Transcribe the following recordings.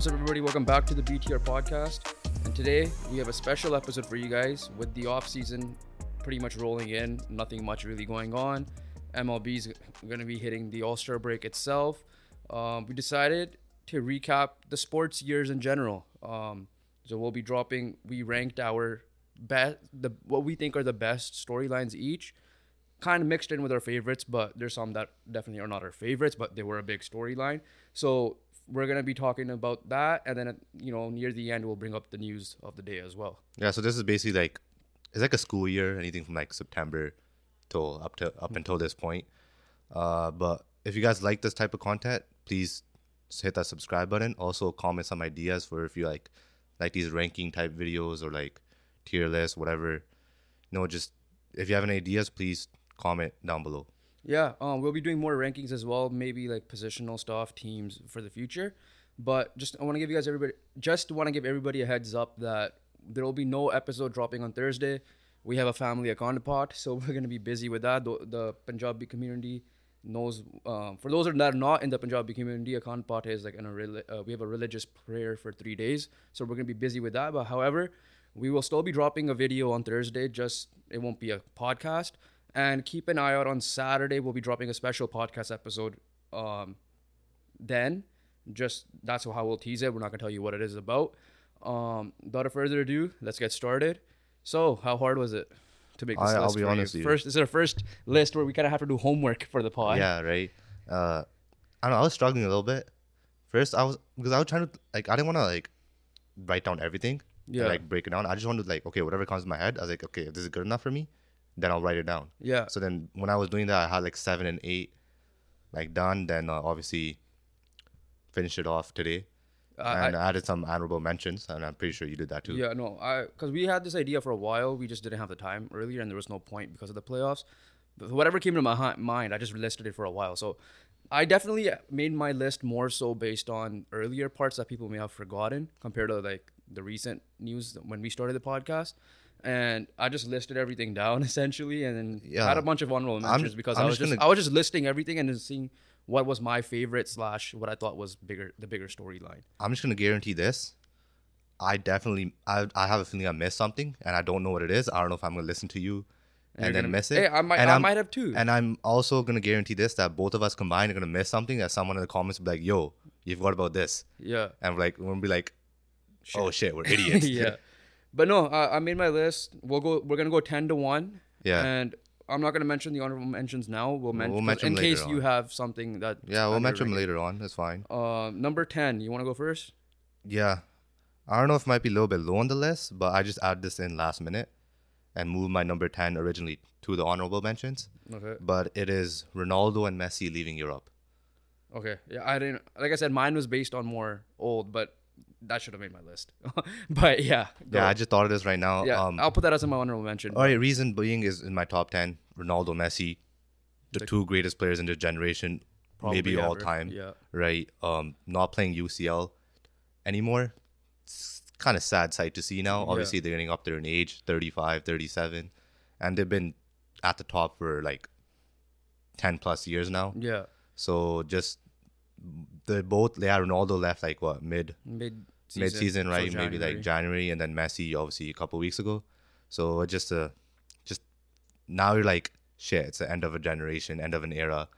What's up, everybody? Welcome back to the BTR podcast. And today we have a special episode for you guys with the off season pretty much rolling in, nothing much really going on. MLB's going to be hitting the All Star break itself. Um, we decided to recap the sports years in general. Um, so we'll be dropping. We ranked our best, the what we think are the best storylines each, kind of mixed in with our favorites. But there's some that definitely are not our favorites, but they were a big storyline. So we're gonna be talking about that, and then you know near the end we'll bring up the news of the day as well. Yeah, so this is basically like it's like a school year, anything from like September till up to up until this point. Uh, but if you guys like this type of content, please hit that subscribe button. Also, comment some ideas for if you like like these ranking type videos or like tier lists, whatever. You know, just if you have any ideas, please comment down below. Yeah, um, we'll be doing more rankings as well, maybe like positional stuff, teams for the future. But just I want to give you guys everybody just want to give everybody a heads up that there will be no episode dropping on Thursday. We have a family Akhand Path, so we're gonna be busy with that. The, the Punjabi community knows. Um, for those that are not in the Punjabi community, Akhand Path is like in a uh, we have a religious prayer for three days, so we're gonna be busy with that. But however, we will still be dropping a video on Thursday. Just it won't be a podcast. And keep an eye out on Saturday. We'll be dropping a special podcast episode. Um, then, just that's how we'll tease it. We're not gonna tell you what it is about. Um, without further ado, let's get started. So, how hard was it to make this I- I'll be honest with you. First, this is our first list where we kind of have to do homework for the pod. Yeah, right. Uh, I don't know. I was struggling a little bit. First, I was because I was trying to like I didn't want to like write down everything. Yeah. And, like break it down. I just wanted like okay, whatever comes to my head. I was like, okay, if this is good enough for me, then I'll write it down. yeah, So then when I was doing that, I had like seven and eight, like done. Then uh, obviously finished it off today, I- and I, added some honorable mentions, and I'm pretty sure you did that too. Yeah, no, I because we had this idea for a while, we just didn't have the time earlier, and there was no point because of the playoffs. But whatever came to my hi- mind, I just listed it for a while. So I definitely made my list more so based on earlier parts that people may have forgotten compared to like the recent news when we started the podcast. And I just listed everything down essentially, and then Yeah. had a bunch of honorable I'm- because I'm I was just gonna- I was just listing everything and just seeing what was my favorite slash what I thought was bigger the bigger storyline. I'm just gonna guarantee this. I definitely, I, I have a feeling I missed something, and I don't know what it is. I don't know if I'm gonna listen to you and, you're then gonna- miss it. Hey, I might- and I I'm- might have too. And I'm also gonna guarantee this that both of us combined are gonna miss something. That someone in the comments will be like, "Yo, you've forgot about this," Yeah. and we're like, we'll be like, "Oh shit, we're idiots." yeah. But no, I, I made my list. We'll go. We're gonna go ten to one. Yeah. And I'm not gonna mention the honorable mentions now. We'll, men- We'll mention in case you have something that. yeah, we'll mention them later on. That's fine. Uh, number ten. You want to go first? Yeah. I don't know if it might be a little bit low on the list, but I just added this in last minute and moved my number 10 originally to the honorable mentions. Okay. But it is Ronaldo and Messi leaving Europe. Okay. Yeah, I didn't. Like I said, mine was based on more old, but that should have made my list. but yeah. Yeah, I just thought of this right now. Yeah, um, I'll put that as my honorable mention. all right, reason being is in my top 10, Ronaldo, Messi, the two greatest players in this generation, maybe Probably all time. Yeah. Right? Um, not playing UCL anymore. It's kind of sad sight to see now. Obviously, they're getting up there in age, 35, 37, and they've been at the top for like 10 plus years now. Yeah. So just the both yeah, Ronaldo left like what mid Mid. mid season, right? Maybe like January, and then Messi obviously a couple weeks ago. So just uh just now you're like shit. It's the end of a generation, end of an era,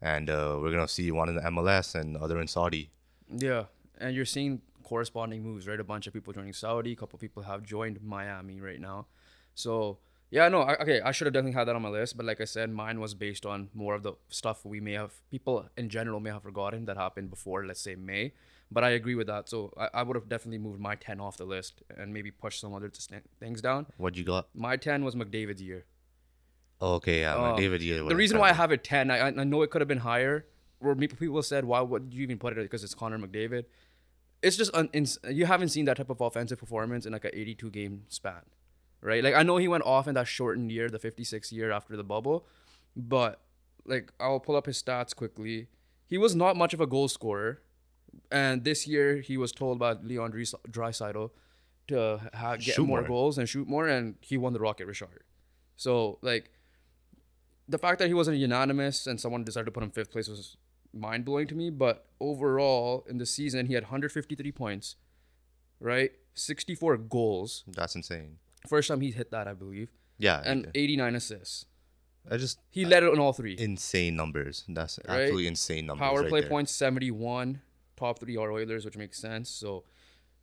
and uh, we're gonna see one in the MLS and other in Saudi. Yeah, and you're seeing corresponding moves, right? A bunch of people joining Saudi, a couple people have joined Miami right now. So yeah, no, I, okay, I should have definitely had that on my list, but like I said, mine was based on more of the stuff we may have people in general may have forgotten that happened before, let's say May. But I agree with that, so I, I would have definitely moved my ten off the list and maybe pushed some other st- things down. What you got? My ten was McDavid's year. Oh, okay, yeah, Uh, David. Yeah, The reason why I have it 10, I, I know it could have been higher. Me- people said, why would you even put it? Because it's Connor McDavid. It's just, un, ins you haven't seen that type of offensive performance in like a 82 game span, right? Like, I know he went off in that shortened year, the 56 year after the bubble, but like, I'll pull up his stats quickly. He was not much of a goal scorer. And this year, he was told by Leon Draisaitl to ha- get more. goals and shoot more, and he won the Rocket Richard. So, like, the fact that he wasn't unanimous and someone decided to put him fifth place was mind blowing to me. But overall, in the season, he had 153 points, right? 64 goals. That's insane. First time he hit that, I believe, Yeah, and 89 assists. I just He uh, led it on all three. insane numbers. That's Right? absolutely insane numbers. Power right play there. points 71, top three are Oilers, which makes sense. So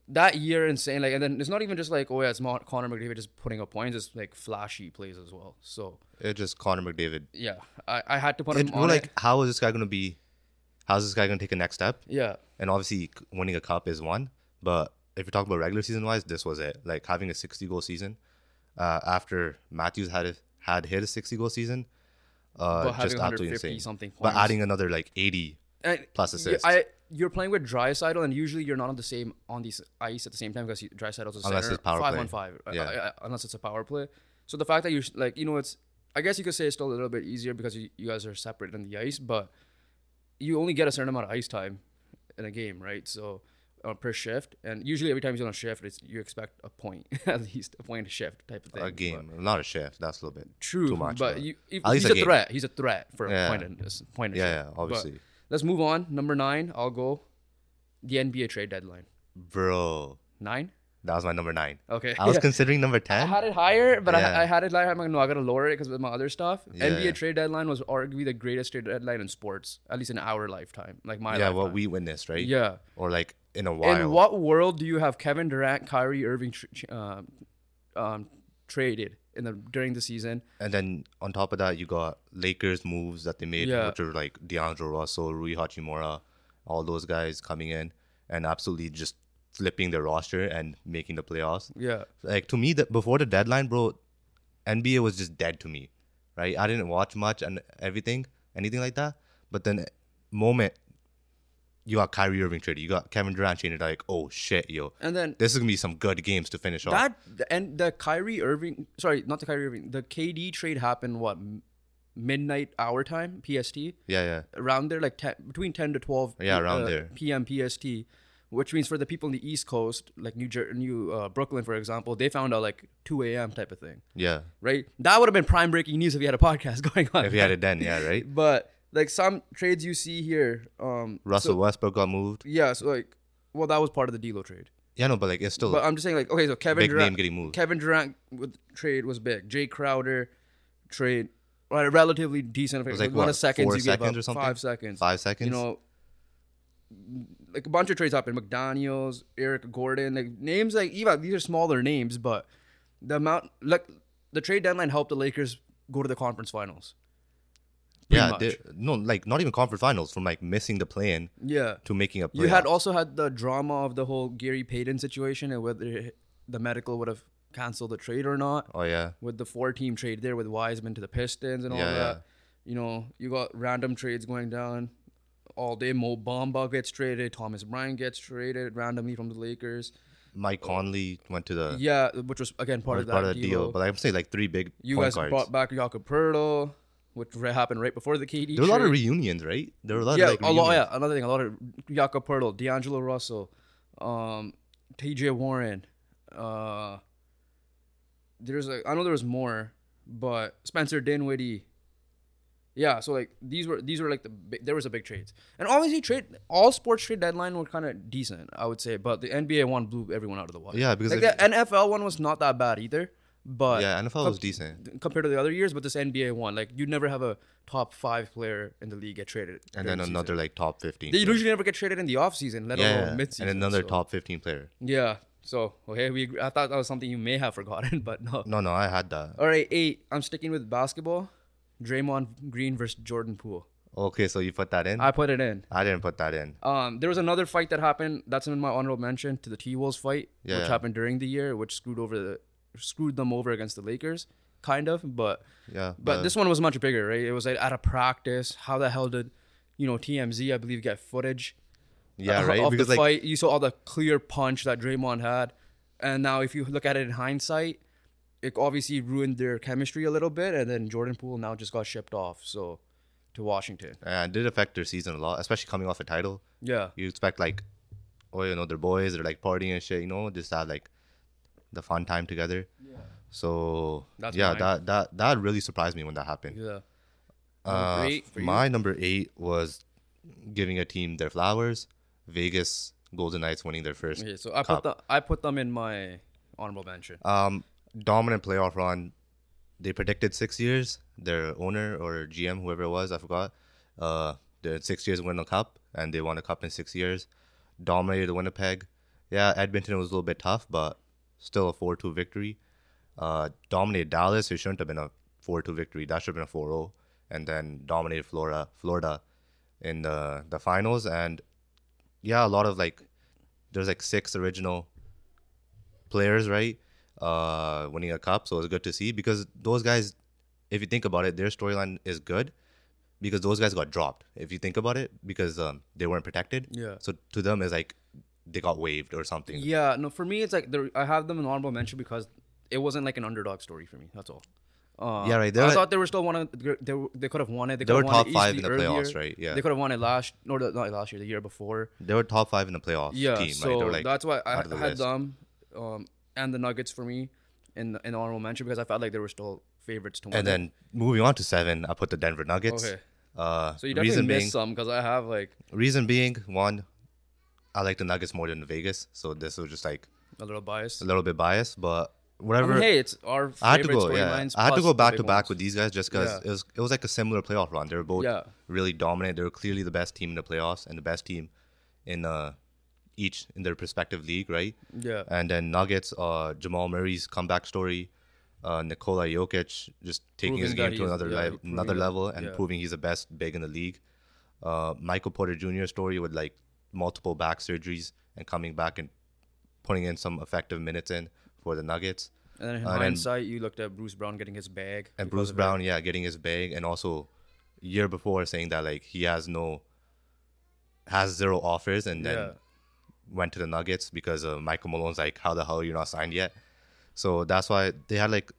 that year insane. Like, and then it's not even just like oh yeah, it's not Connor McDavid just putting up points. It's like flashy plays as well. So It just Connor McDavid. yeah, I, I had to put It, him on like, it. how is this guy gonna be? How's this guy gonna take a next step? Yeah, And obviously, winning a cup is one. But if you talk about regular season wise, this was it. Like having a 60 goal season uh, after Matthews had had hit a 60 goal season. Uh, But just absolutely 150 insane. something But adding another like 80 and plus assists. I you're playing with Draisaitl, and usually you're not on the same on the ice at the same time because Draisaitl's a center, Unless it's power five play. on five. uh, Yeah. uh, unless it's a power play. So the fact that you're like you know it's I guess you could say it's still a little bit easier because you, you guys are separate on the ice, but you only get a certain amount of ice time in a game, right? So uh, per shift, and usually every time you're on a shift, it's you expect a point at least a point a shift type of thing. a but- game, not a shift. That's a little bit True, too much. but you, if, he's a a, threat. He's a threat for Yeah. a point in point. in yeah, shift. yeah, But obviously, let's move on. Number nine, I'll go. The NBA trade deadline. bro. Nine. That was my number nine. Okay. I was Yeah. considering number 10. I had it higher, but Yeah. I, I had it higher. I'm like, no, I gotta lower it because of my other stuff. Yeah, NBA trade deadline was arguably the greatest trade deadline in sports, at least in our lifetime, like my yeah, lifetime. what we witnessed, right? yeah. Or like in a while. In what world do you have Kevin Durant, Kyrie Irving ch- um, um, traded in the during the season? And then on top of that, you got Lakers moves that they made, Yeah. which are like D'Angelo Russell, Rui Hachimura, all those guys coming in and absolutely just flipping their roster and making the playoffs. Yeah. Like to me, that before the deadline, bro, NBA was just dead to me, right? I didn't watch much and everything, anything like that. But then, moment you got Kyrie Irving traded, you got Kevin Durant traded, like, oh shit, yo, And then this is gonna be some good games to finish off. that and the Kyrie Irving, sorry, not the Kyrie Irving, the KD trade happened what midnight hour time PST yeah, yeah. around there like 10, between 10 to 12 Yeah, around uh, there. PM PST which means for the people in the East Coast like New Jer- New uh, Brooklyn for example they found out like 2 a.m. type of thing Yeah. right that would have been prime breaking news if you had a podcast going on If you had it then, yeah, right? but like some trades you see here um Russell so- Westbrook got moved. yeah so like well that was part of the D'Lo trade Yeah, no, but like it's still but I'm just saying like okay so Kevin big Durant name getting moved. Kevin Durant with trade was big. Jae Crowder trade right, relatively decent. was like like one what, of seconds four you seconds up, or something? Five seconds. five seconds. You know, like a bunch of trades happened. McDaniel's, Eric Gordon, like names like even these are smaller names, but the amount like the trade deadline helped the Lakers go to the conference finals. Yeah, they- no, like not even conference finals from like missing the play-in Yeah. to making a playoff. You had also had the drama of the whole Gary Payton situation and whether the medical would have canceled the trade or not. oh yeah, with the four team trade there with Wiseman to the Pistons and all Yeah, that. yeah. You know, you got random trades going down all day. Mo Bamba gets traded, Thomas Bryant gets traded randomly from the Lakers. Mike Conley went to the Yeah, which was again part of that part of the deal. deal. But I'm saying like three big you guys brought back Jakob Poeltl, which happened right before the KD. there were a lot of reunions, right? There were a lot yeah, of like a lot. Yeah, another thing, a lot of Jakob Poeltl, D'Angelo Russell, um, T.J. Warren. Uh, there's like I know there was more, but Spencer Dinwiddie. Yeah, so like these were these were like the big, there was a big trades, and obviously trade all sports trade deadline were kind of decent, I would say, but the NBA one blew everyone out of the water. Yeah, because like the NFL one was not that bad either, but yeah, NFL was decent. compared to the other years, but this NBA one, like you'd never have a top five player in the league get traded, And then the season. another like top fifteen. They usually never get traded in the off season, let yeah, alone mid season. and another so- top fifteen player. Yeah. So okay, we agree- I thought that was something you may have forgotten, but no. No, no, I had that. All right, eight. I'm sticking with basketball. Draymond Green versus Jordan Poole. Okay, so you put that in. I put it in. I didn't put that in. Um, there was another fight that happened. That's in my honorable mention to the T Wolves fight, Yeah. which happened during the year, which screwed over the screwed them over against the Lakers, kind of. But Yeah, But this one was much bigger, right? It was like at a practice. How the hell did, you know, TMZ I believe get footage? yeah, of- right. Of Because the like fight, you saw all the clear punch that Draymond had, and now if you look at it in hindsight, it obviously ruined their chemistry a little bit, and then Jordan Poole now just got shipped off, so to Washington. uh, it did affect their season a lot, especially coming off a title. Yeah, You expect like, oh, you know, they're boys, they're like partying and shit. You know, just have like the fun time together. Yeah. So That's yeah, mine. that that that really surprised me when that happened. yeah. Uh, eight for you? my number eight was giving a team their flowers. Vegas Golden Knights winning their first. Okay, so I cup. put the, I put them in my honorable mention. Um, dominant playoff run. They predicted six years. Their owner or GM, whoever it was, I forgot. Uh, the six years win a cup, and they won a cup in six years. Dominated Winnipeg. Yeah, Edmonton was a little bit tough, but still a four-two victory. Uh, dominated Dallas. It shouldn't have been a four-two victory. That should have been a 4-0. And then dominated Florida, Florida, in the the finals. And yeah, a lot of like, there's like six original players, right? Uh, winning a cup, so it's good to see because those guys, if you think about it, their storyline is good because those guys got dropped. If you think about it, because um, they weren't protected. Yeah. So to them, it's like they got waived or something. Yeah, no, for me it's like I have them in honorable mention because it wasn't like an underdog story for me. That's all. Uh, Yeah, right, they're I like- thought they were still one of they they could have won it. They, They could were have won top five in the playoffs, right? Yeah. They could have won it last, no, the- not last year, the year before. They were top five in the playoffs. Yeah, team, so right? Like that's why I had list. them um, and the Nuggets for me in in honorable mention because I felt like they were still favorites to win. And then moving on to seven, I put the Denver Nuggets. Okay. Uh, so you definitely missed being, some because I have like reason being, one, I like the Nuggets more than Vegas, so this was just like a little biased. a little bit biased, but I whatever. mean, hey, it's our favorite I had to go, yeah. I had to go back to back ones. with these guys just because Yeah. it was it was like a similar playoff run. They were both Yeah. really dominant. They were clearly the best team in the playoffs and the best team in uh each in their respective league, right? Yeah. And then Nuggets, uh, Jamal Murray's comeback story, uh, Nikola Jokic just taking his Proving that game to another yeah, le- another level and proving he's the best big in the league. Uh, Michael Porter Jr. story with like multiple back surgeries and coming back and putting in some effective minutes in for the Nuggets. And then in Uh, then- hindsight, you looked at Bruce Brown getting his bag. and Bruce. Brown, yeah, getting his bag, and also year before saying that like he has no, has zero offers, and then Yeah. went to the Nuggets because uh, Michael Malone's like, how the hell are you not signed yet? So that's why they had like,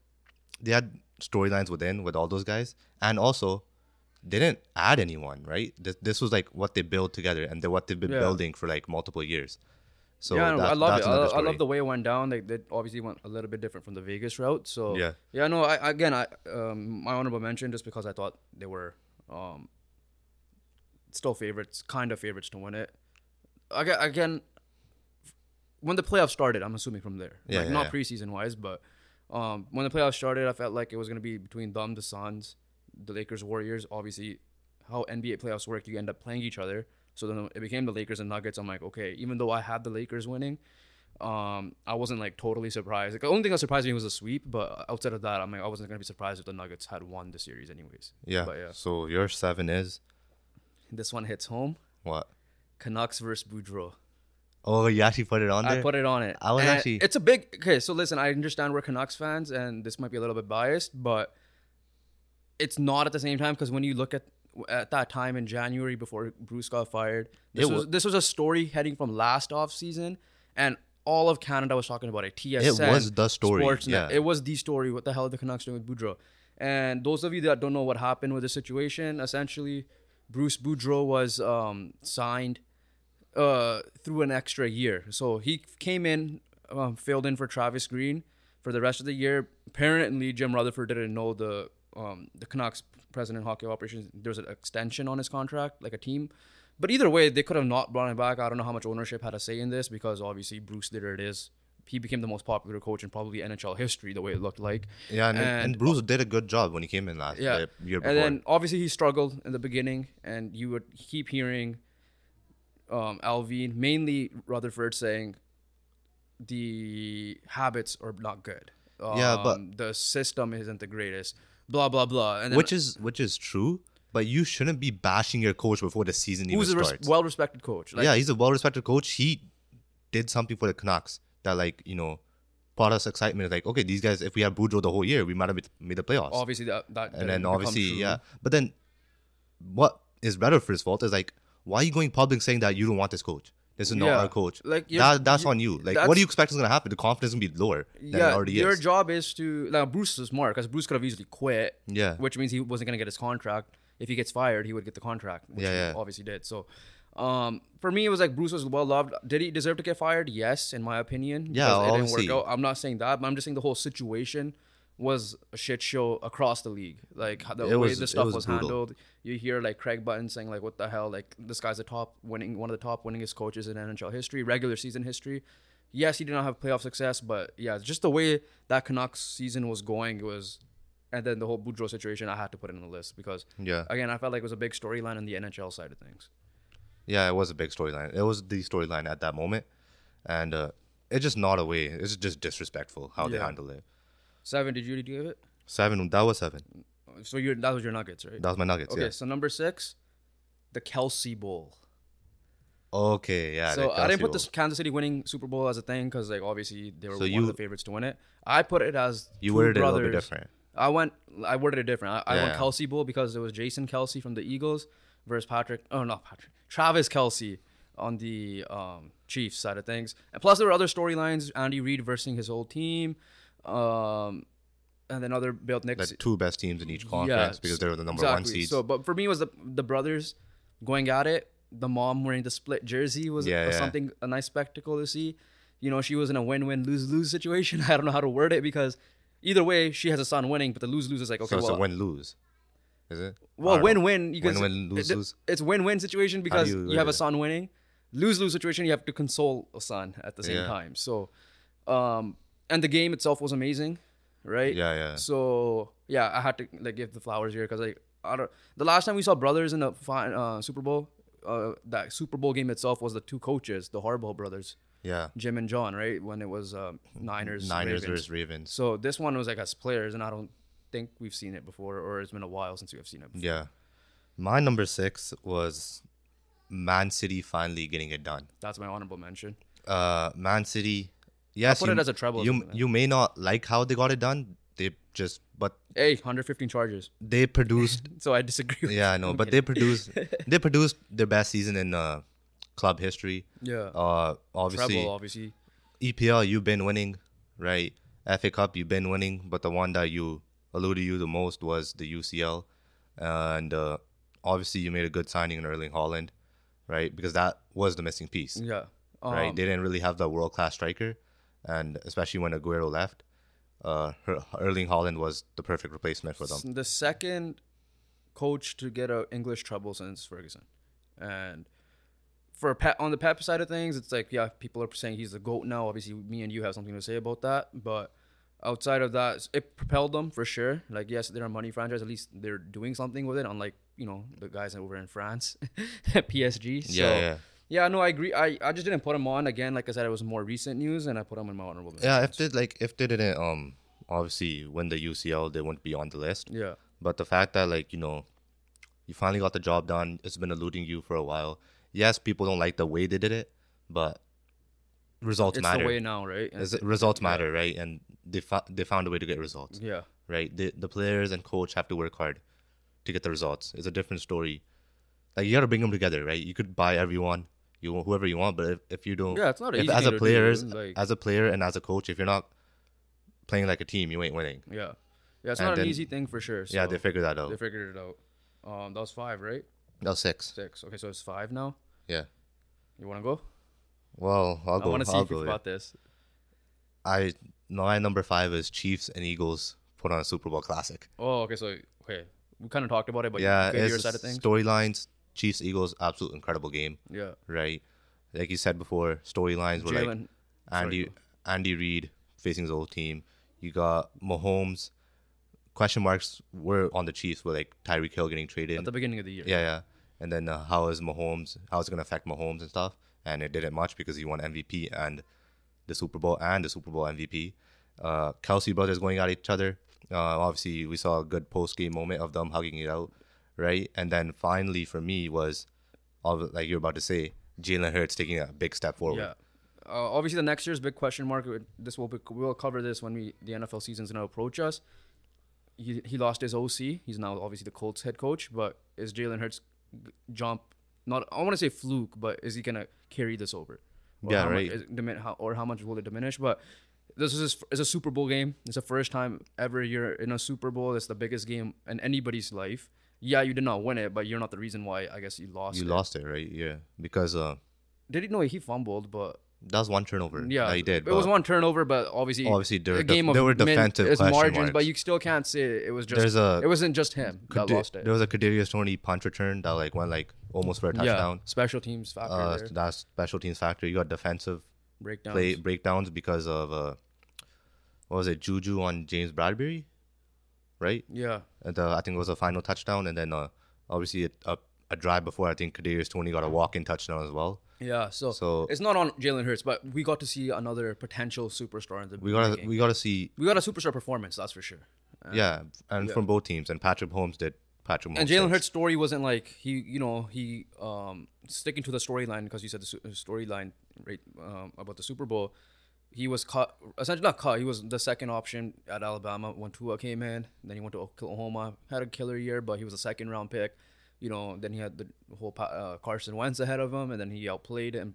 they had storylines within with all those guys, and also they didn't add anyone, right? This, this was like what they built together, and what they've been Yeah. building for like multiple years. So yeah, that- I love that's it. I, love- I love the way it went down. Like, they obviously went a little bit different from the Vegas route. So Yeah. yeah. No, I again, I um, my honorable mention just because I thought they were um, still favorites, kind of favorites to win it. Again, again, when the playoffs started, I'm assuming from there, Yeah, like yeah, not yeah. preseason wise, but um, when the playoffs started, I felt like it was gonna be between them, the Suns, the Lakers, Warriors. Obviously, how NBA playoffs work, you end up playing each other. So then it became the Lakers and Nuggets. I'm like, okay, even though I had the Lakers winning, um, I wasn't like totally surprised. Like, the only thing that surprised me was a sweep, but outside of that, I'm like, I wasn't gonna be surprised if the Nuggets had won the series anyways. yeah. But yeah, So your seven is this one hits home. what? Canucks versus Boudreau. Oh, you actually put it on there. I put it on it. I was And actually- It's a big. Okay, so listen, I understand we're Canucks fans, and this might be a little bit biased, but it's not at the same time because when you look at at that time in January before Bruce got fired, this It was this was a story heading from last off season, and all of Canada was talking about it. TSN, it was the story, Sportsnet, yeah. it was the story. What the hell are the Canucks doing with Boudreau? And those of you that don't know what happened with the situation, essentially, Bruce Boudreau was um, signed uh, through an extra year. So he came in, um, filled in for Travis Green for the rest of the year. Apparently, Jim Rutherford didn't know the um, the Canucks president hockey operations. There was an extension on his contract, like a team. But either way, they could have not brought him back. I don't know how much ownership had a say in this because obviously Bruce Litter it is. He became the most popular coach in probably NHL history, the way it looked like. Yeah, and, and, And- Bruce did a good job when he came in last Yeah. year before. And then obviously he struggled in the beginning, and you would keep hearing um, Allvin, mainly Rutherford, saying the habits are not good. Um, Yeah, but- the system isn't the greatest. Blah blah blah. And then which is which is true, but you shouldn't be bashing your coach before the season who's a even res- starts. well-respected coach? Like, yeah, he's a well-respected coach. He did something for the Canucks that, like, you know, brought us excitement. Like, okay, these guys, if we had Boudreau the whole year, we might have made the playoffs. obviously that that and then obviously, yeah. But then, what is Rutherford's fault is like, why are you going public saying that you don't want this coach? This is not Yeah, our coach. like, that, that's on you. Like, what do you expect is gonna happen? The confidence is gonna be lower than it yeah, your is. job is to now Bruce is smart because Bruce could have easily quit. Yeah. which means he wasn't gonna get his contract. If he gets fired, he would get the contract, which Yeah, he obviously did. So, um, for me, it was like Bruce was well loved. Did he deserve to get fired? Yes, in my opinion. Yeah, it didn't work out. I'm not saying that, but I'm just saying the whole situation was a shit show across the league. Like the It way was- the stuff was was, handled. You hear like Craig Button saying like, "What the hell? Like this guy's the top winning, one of the top winningest coaches in NHL history, regular season history." Yes, he did not have playoff success, but yeah, just the way that Canucks season was going was, and then the whole Boudreau situation, I had to put it in the list because Yeah. again, I felt like it was a big storyline on the NHL side of things. Yeah, it was a big storyline. It was the storyline at that moment, and uh, it's just not a way. It's just disrespectful how they Yeah. handle it. Seven, did you give it? Seven. That was seven. So you that was your Nuggets, right? That was my Nuggets. Okay, Yeah. so number six, the Kelce Bowl. Okay. Yeah. so I didn't put this Kansas City winning Super Bowl as a thing because like obviously they were So one you- of the favorites to win it. I put it as You two worded it a little bit different. I went I worded it different. I, I went Kelce Bowl because it was Jason Kelce from the Eagles versus Patrick. Oh not Patrick. Travis Kelce on the um, Chiefs side of things. And plus there were other storylines. Andy Reid versus his old team. Um, and then other built Knicks. The two best teams in each conference because they're the number one seeds. So, but for me, it was the the brothers going at it. The mom wearing the split jersey was Yeah, was yeah. something a nice spectacle to see. You know, she was in a win-win lose-lose situation. I don't know how to word it because either way, she has a son winning, but the lose-lose is like okay, so it's well, a win lose. Is it? well, I don't know. win-win. You can Win-win, it- lose-lose? It's win-win situation because you you, have a son winning. Lose-lose situation, you have to console a son at the same time. So, um, and the game itself was amazing, right? Yeah, yeah. So yeah, I had to like give the flowers here because like I don't. The last time we saw brothers in the uh, Super Bowl, uh, that Super Bowl game itself was the two coaches, the Harbaugh brothers, Yeah. Jim and John, right? When it was um, Niners, Niners Ravens. versus Ravens. So this one was like as players, and I don't think we've seen it before, or it's been a while since we have seen it. Before. Yeah. My number six was Man City finally getting it done. That's my honorable mention. Uh, Man City. Yes, put you, it as a treble You you may not like how they got it done. They just but Hey, 115 charges. they produced. So I disagree. With yeah, I know, but they produced they produced their best season in uh, club history. yeah. Uh, obviously treble, obviously. EPL you've been winning, right? FA Cup you've been winning, but the one that you alluded you the most was the UCL, and uh, obviously you made a good signing in Erling Haaland, right? Because that was the missing piece, Yeah. right? Um, They didn't really have the world class striker, and especially when Aguero left, uh, Erling Haaland was the perfect replacement for them. the second coach to get a English treble since Ferguson, and for Pep, on the Pep side of things, it's like yeah, people are saying he's the goat now. Obviously, me and you have something to say about that, but outside of that, it propelled them for sure. Like yes, they're a money franchise. At least they're doing something with it, unlike you know the guys over in France, PSG. So, Yeah, yeah. Yeah, no, I agree. I, I just didn't put him on again. Like I said, it was more recent news, and I put him in my honorable. Yeah, if they like if they didn't um obviously win the UCL, they wouldn't be on the list. yeah, But the fact that like you know, you finally got the job done. It's been eluding you for a while. Yes, people don't like the way they did it, but results it's matter. the way now, right? And Is it- results matter, right? And they they found a way to get results, yeah, right? The the players and coach have to work hard to get the results. It's a different story. Like you got to bring them together, right? You could buy everyone, you whoever you want, but if, if you don't, Yeah, it's not if as a player, like- as a player and as a coach, if you're not playing like a team, you ain't winning. yeah, yeah. It's And not then- an easy thing for sure. yeah, they figured that out. they figured it out. Um, that was five, right? That was six. Six. Okay, so it's five now. Yeah. You want to go? Well, I'll go. I want to see I'll if you got this. I my number five is Chiefs and Eagles put on a Super Bowl classic. Oh, okay. So okay, we kind of talked about it, but yeah, yeah, your side of things. storylines. Chiefs Eagles, absolute incredible game, yeah, right? Like you said before, storylines were like Andy go. Andy Reid facing his old team. You got Mahomes. Question marks were on the Chiefs with like Tyreek Hill getting traded. at the beginning of the year. yeah, yeah. And then uh, how is Mahomes? How is it gonna affect Mahomes and stuff? And it didn't much because he won MVP and the Super Bowl and the Super Bowl MVP. Uh, Kelce brothers going at each other. Uh, obviously, we saw a good post game moment of them hugging it out, right? And then finally, for me, was like you're about to say, Jalen Hurts taking a big step forward. Yeah. Uh, obviously, the next year's big question mark. This will be, we'll cover this when we the NFL season's gonna approach us. He he lost his OC. He's now obviously the Colts head coach. But is Jalen Hurts jump? Not I want to say fluke, but is he gonna carry this over? Or Yeah, how much right. is- dimin- how, or how much will it diminish? But this is it's a Super Bowl game. It's the first time ever you're in a Super Bowl. It's the biggest game in anybody's life. Yeah, you did not win it, but you're not the reason why. I guess you lost. You it. lost it, right? Yeah, because uh, Did he? know he fumbled, but That was one turnover. Yeah, he did. It was one turnover, but obviously, Obviously, there were a game of there were defensive question margins, but you still can't say it was just. There's a- it wasn't just him that lost it. There was a Kadarius Toney punch return that like went like almost for a yeah, touchdown. special teams factor Uh, that's special teams factor. You got defensive breakdowns. play breakdowns because of uh, what was it? Juju on James Bradberry, right? Yeah, And the, I think it was a final touchdown, and then uh, obviously a, a, a drive before I think Kadarius Toney got a walk-in touchdown as well. yeah. So, So- it's not on Jalen Hurts, but we got to see another potential superstar in the. We gotta we gotta see we got a superstar performance, that's for sure. yeah, and yeah. from both teams. And Patrick Holmes did Patrick Mahomes. and Jalen. Hurts' story wasn't like he, you know, he um sticking to the storyline because you said the storyline right um, about the Super Bowl. He was cut, essentially not caught. He was the second option at Alabama when Tua came in. Then he went to Oklahoma, had a killer year, but he was a second round pick. You know, then he had the whole uh, Carson Wentz ahead of him, and then he outplayed him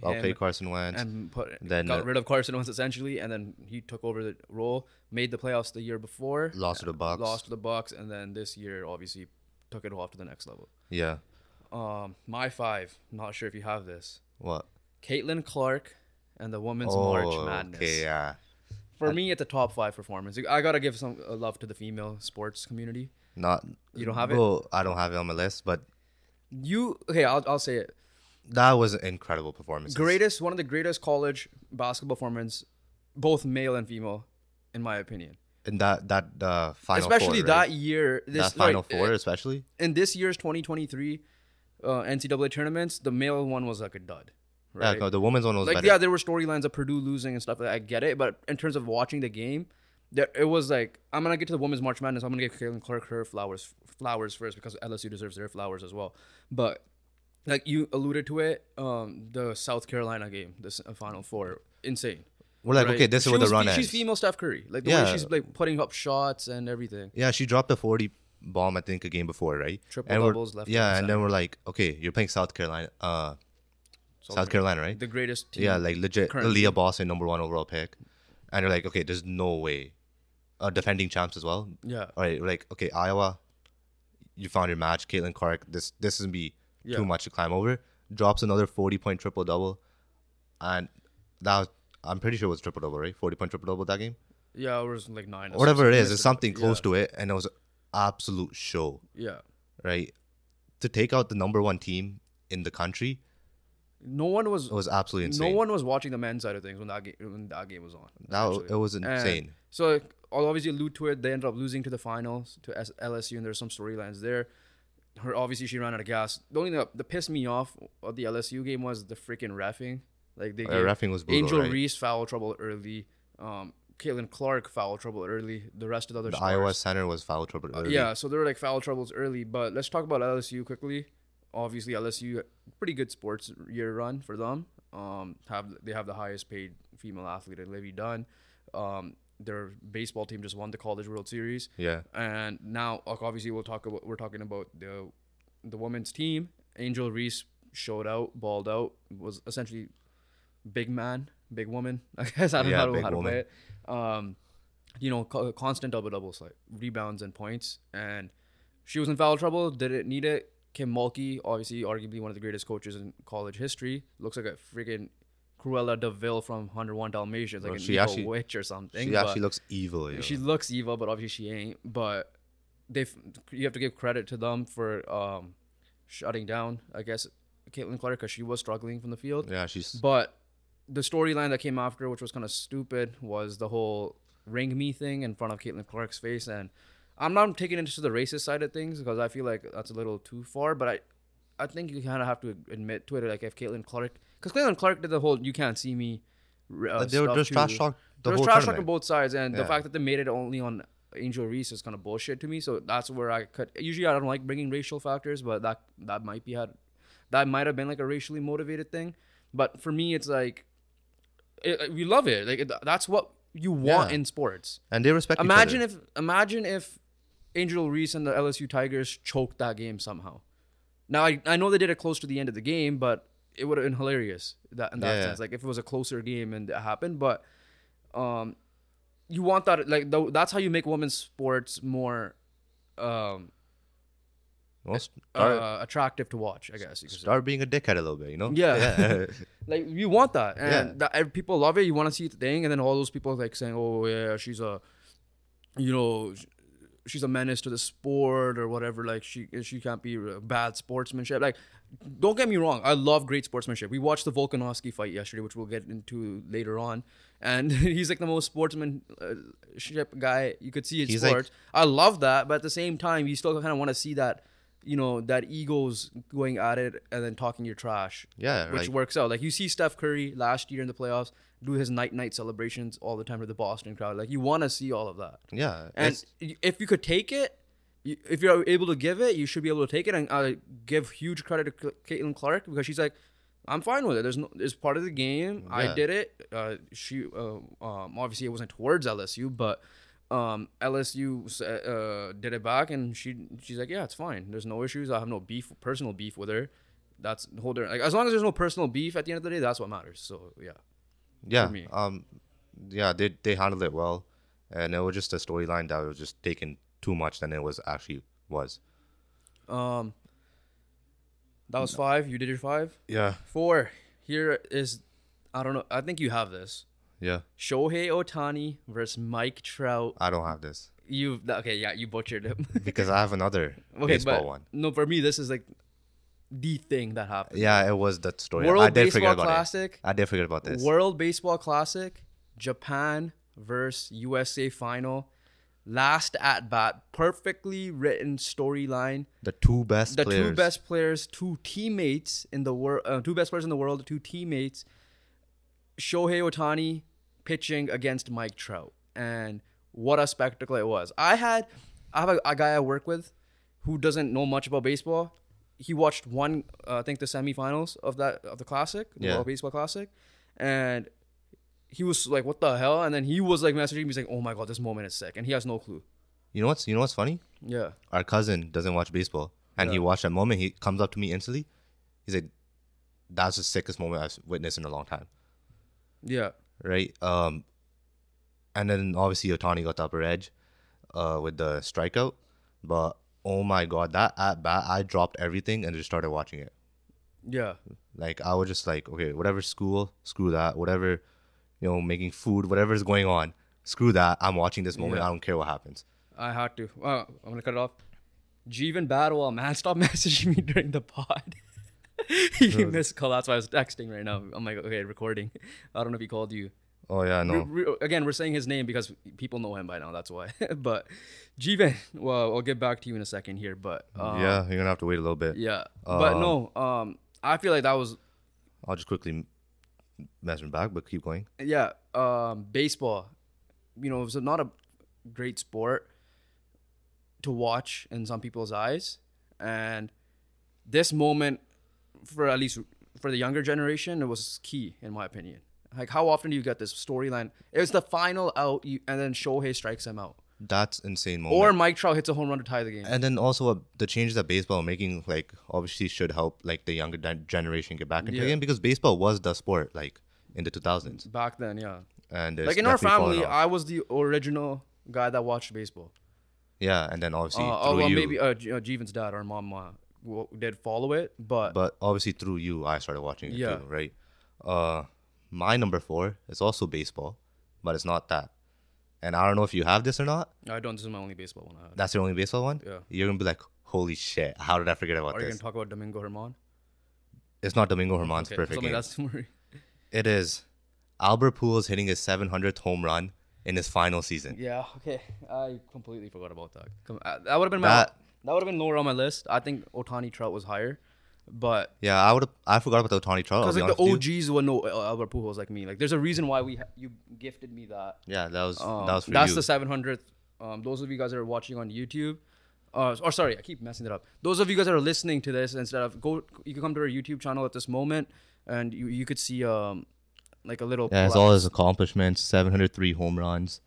play Carson Wentz. and put Then, got uh, rid of Carson Wentz essentially, and then he took over the role, made the playoffs the year before, Lost to the Bucks. lost to the Bucks, and then this year obviously took it off to the next level. Yeah. Um, my five. Not sure if you have this. What? Caitlin Clark and the Women's Oh, March Madness. okay, yeah. For me, it's a top five performance. I gotta give some uh, love to the female sports community. Not. You don't have it? Well, I don't have it on my list, but You okay? I'll I'll say it. that was an incredible performance. Greatest, one of the greatest college basketball performance, both male and female, in my opinion. in that that uh, final especially four, that year. This that final like, four, especially. in this year's 2023 uh, NCAA tournaments, the male one was like a dud. Yeah, Right? no, the women's one was like better. yeah, there were storylines of Purdue losing and stuff. Like, I get it, but in terms of watching the game, there it was like I'm gonna get to the women's March Madness. I'm gonna give Caitlin Clark her flowers flowers first because LSU deserves their flowers as well. But like you alluded to it, um, the South Carolina game, this uh, Final Four, insane. We're like, right? okay, this is where the run ends. She's female Steph Curry. Like the Yeah. way she's like putting up shots and everything. Yeah, she dropped a 40 bomb, I think, a game before, right? Triple and doubles, left, Yeah, and then we're like, okay, you're playing South Carolina, uh, South Carolina, right? The greatest team. Yeah, like legit, currently. Leah Boston, number one overall pick, and you're like, okay, there's no way, uh, defending champs as well. Yeah. All right, like, okay, Iowa, you found your match, Caitlin Clark. This this is gonna be Yeah. too much to climb over. Drops another 40 point triple double, and that was, I'm pretty sure it was triple double, right? 40 point triple double that game. Yeah, it was like nine. or Whatever it is, it's something Yeah. close to it, and it was an absolute show. Yeah. right? To take out the number one team in the country, No one was. it was absolutely insane. No one was watching the men's side of things when that game when that game was on. that it was And insane. so like, I'll obviously allude to it. They ended up losing to the finals to LSU, and there's some storylines there. Her obviously she ran out of gas. The only thing that, that pissed me off of the LSU game was the freaking refing. Like they Uh, gave reffing was brutal, Angel right? Reese foul trouble early. Um, Caitlin Clark foul trouble early. The rest of the other the stars. Iowa center was foul trouble. Uh, early. yeah, so there were like foul troubles early, but let's talk about LSU quickly. Obviously, LSU pretty good sports year run for them. Um, have they have the highest paid female athlete in Livvy Dunne. Um, their baseball team just won the College World Series, yeah, and now obviously we'll talk about we're talking about the the women's team. Angel Reese showed out, balled out, was essentially big man, big woman. I guess I don't Yeah, know how to, how to woman. play it. Um, you know, co- constant double doubles, like rebounds and points. And she was in foul trouble. Didn't need it. Kim Mulkey, obviously, arguably one of the greatest coaches in college history, looks like a freaking Cruella de Vil from 101 Dalmatians, like Bro, an she evil actually- witch or something. she actually looks evil. Yo. she looks evil, but obviously she ain't. But they, you have to give credit to them for um, shutting down. I guess Caitlin Clark because she was struggling from the field. yeah, she's But the storyline that came after, which was kind of stupid, was the whole ring me thing in front of Caitlin Clark's face. And I'm not taking it into the racist side of things because I feel like that's a little too far. But I, I think you kind of have to admit to it. Like if Caitlin Clark, because Caitlin Clark did the whole "you can't see me." Uh, they were just trash talk the There was trash talk on both sides, and the fact that they made it only on Angel Reese is kind of bullshit to me. So that's where I cut. Usually, I don't like bringing racial factors, but that that might be had that might have been like a racially motivated thing. But for me, it's like it, we love it. Like it, that's what you want Yeah. in sports. and they respect. Imagine if imagine if Angel Reese and the LSU Tigers choked that game somehow. Now I, I know they did it close to the end of the game, but it would have been hilarious that in that Yeah. sense. Like if it was a closer game and it happened, but um, you want that like that's how you make women's sports more um Well, start, uh, attractive to watch. I guess. You start being a dickhead a little bit, you know? Yeah. like you want that, and Yeah. that, people love it. You want to see the thing, and then all those people like saying, "Oh yeah, she's a, you know, she's a menace to the sport or whatever. Like she she can't be bad sportsmanship. Like, don't get me wrong, I love great sportsmanship. We watched the Volkanovski fight yesterday, which we'll get into later on, and he's like the most sportsmanship guy you could see in He's like- sports. I love that, but at the same time, you still kind of want to see that. You know that egos going at it and then talking your trash yeah, which like, works out. Like you see Steph Curry last year in the playoffs do his night night celebrations all the time to the Boston crowd. Like you want to see all of that. yeah. And if you could take it, you, if you're able to give it, you should be able to take it. And I give huge credit to Caitlin Clark because she's like, I'm fine with it. There's no, it's part of the game. I did it. Uh, she, uh, um, obviously it wasn't towards LSU, but um, LSU uh, did it back, and she, she's like, yeah, it's fine. There's no issues. I have no beef, personal beef with her. That's the whole different. Like as long as there's no personal beef at the end of the day, that's what matters. So yeah. Yeah. me. Um, yeah, they, they handled it well. And it was just a storyline that was just taken too much than it was actually was. Um, that was five. You did your five. Yeah. Four. Here is, I don't know. I think you have this. Yeah. Shohei Ohtani versus Mike Trout. I don't have this You okay? Yeah, you butchered him. because I have another okay, baseball but one. no, for me this is like the thing that happened. Yeah, it was that story. World I did Baseball forget about Classic. it. I did forget about this. World Baseball Classic. Japan versus USA final. Last at bat, perfectly written storyline. the two best the players. two best players, two teammates in the world, uh, two best players in the world, two teammates. Shohei Ohtani pitching against Mike Trout, and what a spectacle it was. I had, I have a, a guy I work with, who doesn't know much about baseball. He watched one, uh, I think, the semifinals of that of the classic, the Yeah. World Baseball Classic, and he was like, "What the hell?" And then he was like messaging me, he's like, "Oh my god, this moment is sick," and he has no clue. You know what's you know what's funny? Yeah, Our cousin doesn't watch baseball, and he watched that moment. He comes up to me instantly. He's like, "That's the sickest moment I've witnessed in a long time." yeah, Right? Um, and then obviously Ohtani got the upper edge, uh, with the strikeout. But oh my god, that at bat, I dropped everything and just started watching it. yeah. Like I was just like, okay, whatever school, screw that. Whatever, you know, making food, whatever's going on, screw that. I'm watching this moment. Yeah. I don't care what happens. I had to. Uh, I'm gonna cut it off. Jeevan Badwal, man, stop messaging me during the pod. he missed call. That's why I was texting right now. I'm like, okay, recording. I don't know if he called you. Oh yeah, no. Re- re- again, we're saying his name because people know him by now. That's why. but Jeevan, well, I'll get back to you in a second here. But um, yeah, you're gonna have to wait a little bit. yeah. but no, um, I feel like that was I'll just quickly measure back, but keep going. yeah. Um, baseball, you know, it was not a great sport to watch in some people's eyes, and this moment, for at least for the younger generation, it was key in my opinion. Like, how often do you get this storyline? It's the final out, you, and then Shohei strikes him out, That's insane moment. or Mike Trout hits a home run to tie the game. and then also uh, the changes that baseball are making, like obviously should help like the younger gen- generation get back into Yeah. the game because baseball was the sport like in the 2000s, Back then, yeah. and like in our family. I was the original guy that watched baseball. yeah, and then obviously Uh, oh, well, you, maybe uh, uh, Jeevan's dad or mom uh, did follow it, but, but obviously through you, I started watching it Yeah. too, right? Uh, my number four is also baseball, but it's not that. And I don't know if you have this or not. No, I don't. This is my only baseball one. That's your only baseball one. Yeah. You're gonna be like, holy shit! How did I forget about this? Are you gonna talk about Domingo German? It's not Domingo German's Okay, perfect game. that's. It is Albert Pujols hitting his 700th home run in his final season. Yeah. Okay. I completely forgot about that. Uh, That would have been my. That- That, would have been lower on my list. I think Ohtani Trout was higher, but Yeah, I would. have I forgot about the Tony Trout. I'll because like the honest with you. OGs would know Albert Pujols like me. Like, there's a reason why we ha- you gifted me that. Yeah, that was Um, that was for that's you. the 700th. Um, those of you guys that are watching on YouTube, uh, or sorry, I keep messing it up. Those of you guys that are listening to this, instead of go, you can come to our YouTube channel at this moment, and you you could see um, like a little. yeah, it's all his accomplishments: 703 home runs,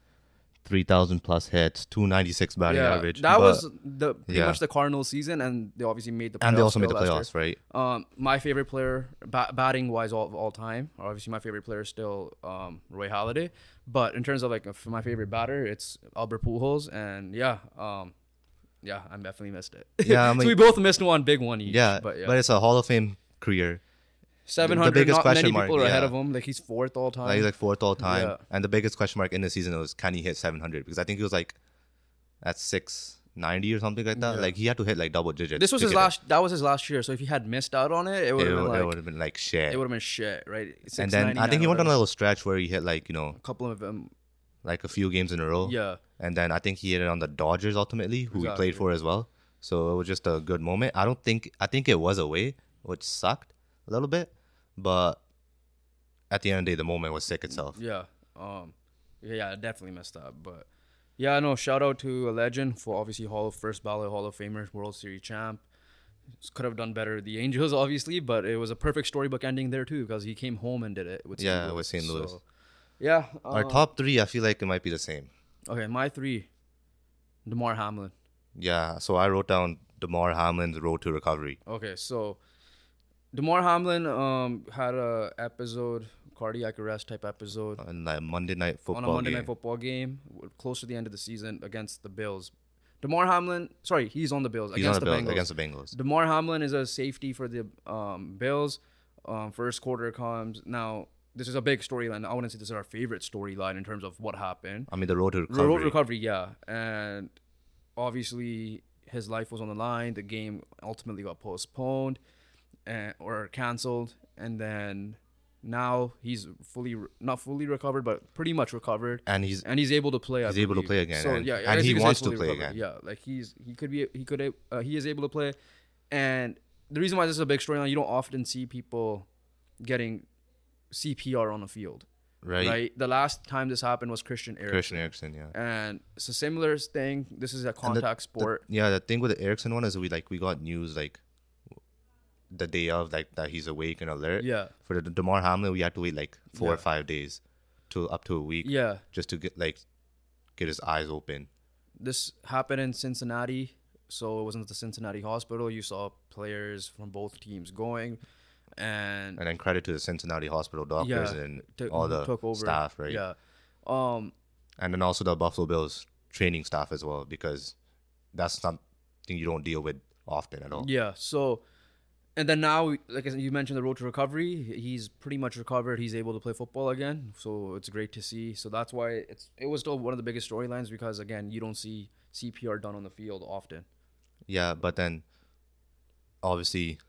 3,000 plus hits, 296 batting yeah, average. That but- was the pretty yeah. much the Cardinals season, and they obviously made the. and they playoffs also made the playoffs, right? Um, my favorite player, ba- batting wise, all of all time. Obviously, my favorite player is still um, Roy Halladay. But in terms of like my favorite batter, it's Albert Pujols, and yeah, um, yeah, I definitely missed it. Yeah, I so we both missed one big one each. Yeah, but yeah, but it's a Hall of Fame career. Seven hundred. biggest Not question many mark, people are ahead of him. Like he's fourth all time. Like he's like fourth all time, Yeah. and the biggest question mark in the season was can he hit 700? Because I think he was like at 690 or something like that. Yeah. Like he had to hit like double digits. this was his get it. last. That was his last year. So if he had missed out on it, it would have been like been like shit. it would have been shit, right? and then I think he went on a little stretch where he hit like you know a couple of them. like a few games in a row. Yeah, And then I think he hit it on the Dodgers ultimately, who he played for as well. So it was just a good moment. I don't think I think it was away, which sucked a little bit, but at the end of the day, the moment was sick itself. yeah, um, yeah, yeah, I definitely messed up, but yeah, no. Shout out to a legend for obviously Hall of First Ballot Hall of Famer, World Series champ. Could have done better. The Angels, obviously, but it was a perfect storybook ending there too because he came home and did it with St. Yeah, Louis. with St. Louis. So, yeah, Our um, top three, I feel like it might be the same. Okay, my three. Damar Hamlin. Yeah, so I wrote down Damar Hamlin's road to recovery. Okay, so Damar Hamlin um had a episode, cardiac arrest type episode on like Monday night football on a Monday game. night football game close to the end of the season against the Bills. Damar Hamlin, sorry, he's on the Bills He's on against the the, Bills Bengals. against the Bengals. Damar Hamlin is a safety for the um, Bills. Um, first quarter comes now. This is a big storyline. I wouldn't say this is our favorite storyline in terms of what happened. I mean, the road to The recovery. road recovery, yeah, and obviously his life was on the line. The game ultimately got postponed and, or canceled, and then now he's fully re- not fully recovered, but pretty much recovered, and he's and he's able to play. I He's able to play again, So and- yeah, and he you could say wants to play recovered. again. Yeah, like he's he could be he could uh, he is able to play, and the reason why this is a big storyline, you don't often see people getting CPR on the field, right. right? The last time this happened was Christian Eriksen. Christian Eriksen, yeah. And it's a similar thing. This is a the- contact the- sport. yeah, the thing with the Eriksen one is we like we got news like the day of like that he's awake and alert. yeah. For the Damar Hamlin, we had to wait like four Yeah. or five days to up to a week Yeah. just to get like get his eyes open. This happened in Cincinnati. So it wasn't the Cincinnati hospital. You saw players from both teams going. And, And then credit to the Cincinnati hospital doctors yeah, and took- all the took over. staff, right? Yeah. Um, And then also the Buffalo Bills training staff as well because that's something you don't deal with often at all. Yeah. So, and then now, like you mentioned the road to recovery. He's pretty much recovered. He's able to play football again. So it's great to see. So that's why it's it was still one of the biggest storylines because again, you don't see CPR done on the field often. Yeah, but then obviously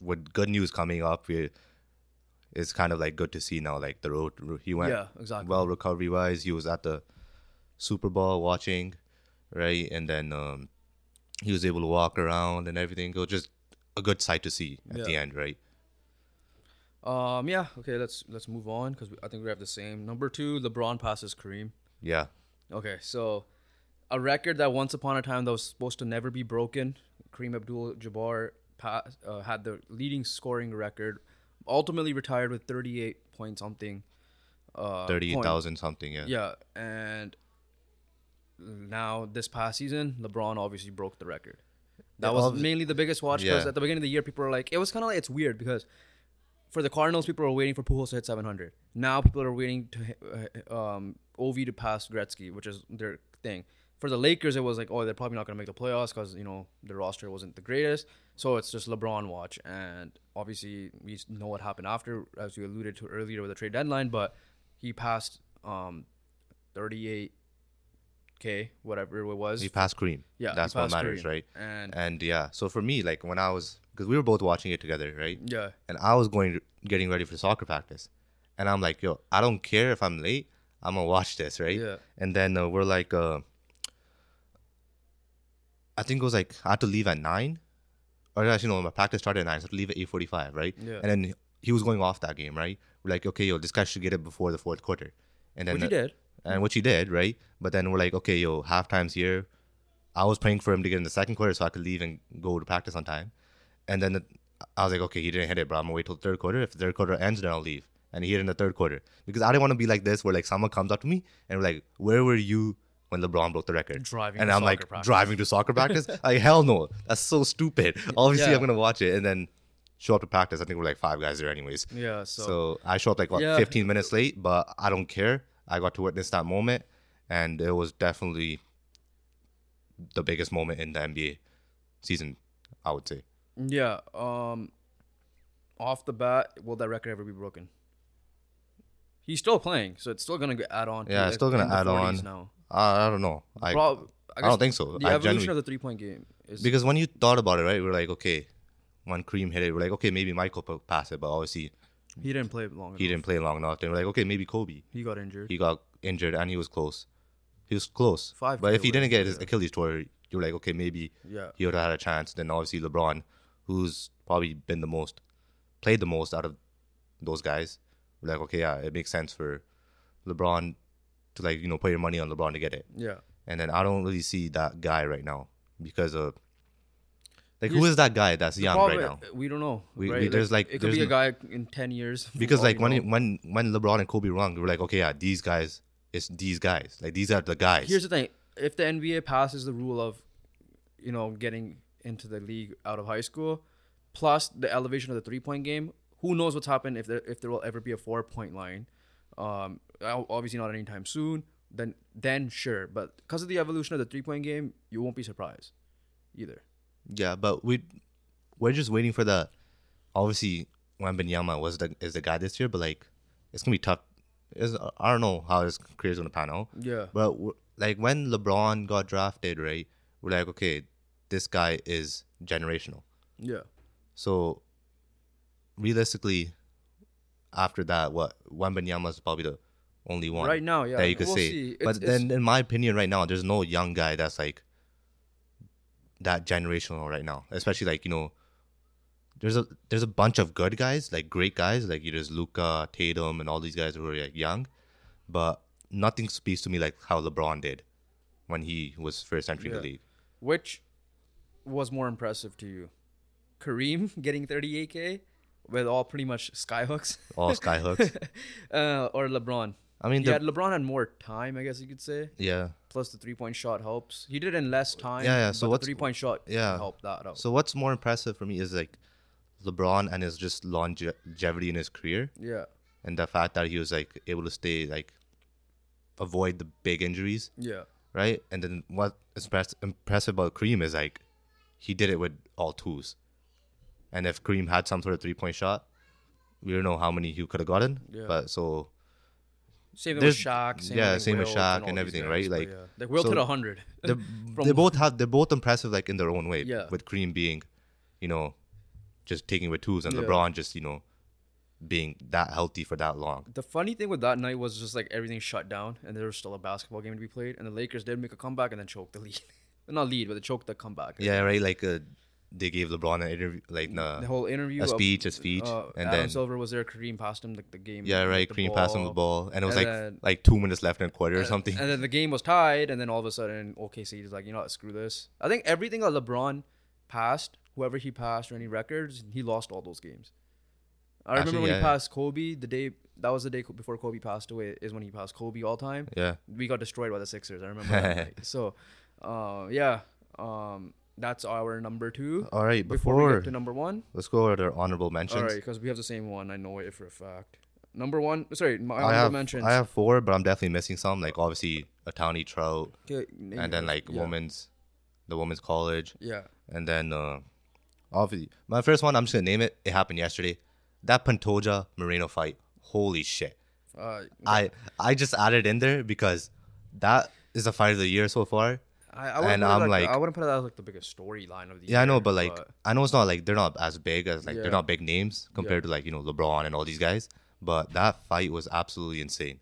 with good news coming up, we it's kind of like good to see now. Like the road, he went Yeah, exactly. well recovery wise. He was at the Super Bowl watching, right, and then um, he was able to walk around and everything. It was just a good sight to see at the end, right? Um. Yeah. Okay. Let's let's move on because I think we have the same. Number two, LeBron passes Kareem. Yeah, Okay. So, a record that once upon a time that was supposed to never be broken. Kareem Abdul-Jabbar pa- uh, had the leading scoring record. Ultimately retired with 38 point something. Uh, thirty point. something. Yeah. Yeah, and now this past season, LeBron obviously broke the record. That was obvi- mainly the biggest watch because Yeah. at the beginning of the year, people were like, it was kind of like it's weird because for the Cardinals, people were waiting for Pujols to hit 700. Now people are waiting to hit, uh, um, Ovi to pass Gretzky, which is their thing. For the Lakers, it was like, oh, they're probably not going to make the playoffs because you know the roster wasn't the greatest. So it's just LeBron watch, and obviously we know what happened after, as you alluded to earlier with the trade deadline. But he passed um, 38k, whatever it was. He passed Kareem. yeah, that's what matters, Kareem. right? And And yeah, so for me, like when I was, because we were both watching it together, right? yeah, and I was going getting ready for soccer practice, and I'm like, yo, I don't care if I'm late, I'm gonna watch this, right? Yeah. And then uh, we're like, uh, I think it was like I had to leave at nine, or actually no, my practice started at nine, so I had to leave at eight forty-five, right? Yeah. And then he was going off that game, right? We're like, okay, yo, this guy should get it before the fourth quarter, and then which the- did. And which he did, right? But then we're like, okay, yo, half time's here. I was praying for him to get in the second quarter so I could leave and go to practice on time. And then the, I was like, okay, he didn't hit it, bro. I'm gonna wait till the third quarter. If the third quarter ends, then I'll leave. And he hit in the third quarter because I didn't want to be like this, where like someone comes up to me and we're like, where were you when LeBron broke the record? Driving and to I'm soccer like practice. driving to soccer practice. like hell no, that's so stupid. Obviously, Yeah. I'm gonna watch it and then show up to practice. I think we're like five guys there, anyways. Yeah, so, So, I show up like what Yeah. 15 minutes late, but I don't care. I got to witness that moment, and it was definitely the biggest moment in the NBA season. I would say. Yeah. Um, off the bat, will that record ever be broken? He's still playing, so it's still gonna add on. Yeah, it's still gonna add on. Now. I, I don't know. I, Prob- I don't think so. The I evolution of the three point game is because when you thought about it, right, we're like, okay, when Kareem hit it, we're like, okay, maybe Michael passed it, but obviously he didn't play long. Enough. he didn't play long enough. Then we're like, okay, maybe Kobe. He got injured. He got injured and he was close. He was close. Five but if he didn't get his. Achilles tore, you're like, okay, maybe yeah. he would have had a chance. Then obviously LeBron, who's probably been the most, played the most out of those guys. We're like, okay, yeah, it makes sense for LeBron to like you know put your money on LeBron to get it. Yeah. And then I don't really see that guy right now because of like who is that guy that's young problem- right now? We don't know. We- right? we- there's, like- it could be a guy in ten years. Because like when it, when when LeBron and Kobe were we're like, okay, yeah, these guys, it's these guys. Like these are the guys. Here's the thing: if the NBA passes the rule of, you know, getting into the league out of high school, plus the elevation of the three point game, who knows what's happened if there if there will ever be a four point line? Um, obviously not anytime soon. Then then sure, but because of the evolution of the three point game, you won't be surprised, either. Yeah, but we we're just waiting for the. Obviously, Wembanyama was the is the guy this year, but like it's gonna be tough. Is I don't know how his career's gonna pan out. Yeah. But like when LeBron got drafted, right? We're like, okay, this guy is generational. Yeah. So realistically, after that, what Wembanyama's probably the only one Right now, yeah. that you could we'll say. see. It's- But it's- then, in my opinion, right now, there's no young guy that's like that generational right now. Especially like you know, there's a there's a bunch of good guys, like great guys, like you. there's Luka, Tatum, and all these guys who are like young, but nothing speaks to me like how LeBron did when he was first entering Yeah. the league. Which was more impressive to you? Kareem getting 38k with all pretty much skyhooks, All skyhooks. uh, or LeBron? I mean, Yeah, the, LeBron had more time, I guess you could say. yeah. Plus the three point shot helps. He did it in less time. Yeah, yeah, so but what's- three point shot yeah. helped that out. So what's more impressive for me is like LeBron and his just longevity in his career, yeah, and the fact that he was like able to stay like avoid the big injuries, yeah, right? And then what is impress- impressive about Kareem is like he did it with all tools. And if Kareem had some sort of three point shot, we don't know how many he could have gotten. Yeah. But so same with Shaq. Same yeah, with same with Shaq all and everything, guys, right? Like, yeah. like Wilt so hit hundred. they both have they're both impressive like in their own way. Yeah. With Kareem being, you know, just taking with tools, and Yeah. LeBron just you know being that healthy for that long. The funny thing with that night was just like everything shut down and there was still a basketball game to be played, and the Lakers did make a comeback and then choked the lead. Not lead, but they choked the comeback. Yeah, right. Like uh, they gave LeBron an interview, like the whole interview. a of, speech, a speech, uh, and Adam then Silver was there. Kareem passed him the, the game. yeah, right. Kareem passed him the ball, and it was And like then- like two minutes left in a quarter or something. And then the game was tied, and then all of a sudden, OKC is like, you know what, screw this. I think everything that LeBron passed, whoever he passed or any records, he lost all those games. I remember Actually, when yeah, he passed Kobe, the day that was the day before Kobe passed away, is when he passed Kobe all time. yeah, We got destroyed by the Sixers. I remember that night. So, uh, yeah, um, that's our number two. All right, Before, we before get to number one, let's go over to honorable mentions. all right, because we have the same one. I know it for a fact. Number one, sorry, my I honorable have mentions. I have four, but I'm definitely missing some. Like obviously Ohtani trout, Okay, name and then like yeah. women's, the women's college, Yeah. and then uh, obviously my first one. I'm just gonna name it. It happened yesterday. That Pantoja Moreno fight. Holy shit! Uh, I I just added in there because that is the fight of the year so far. I, I wouldn't And put it I'm like, like- I wouldn't put it as like the biggest storyline of the Yeah, I know, but like I know it's not like they're not as big as like Yeah. they're not big names compared to like you know LeBron and all these guys. But that fight was absolutely insane.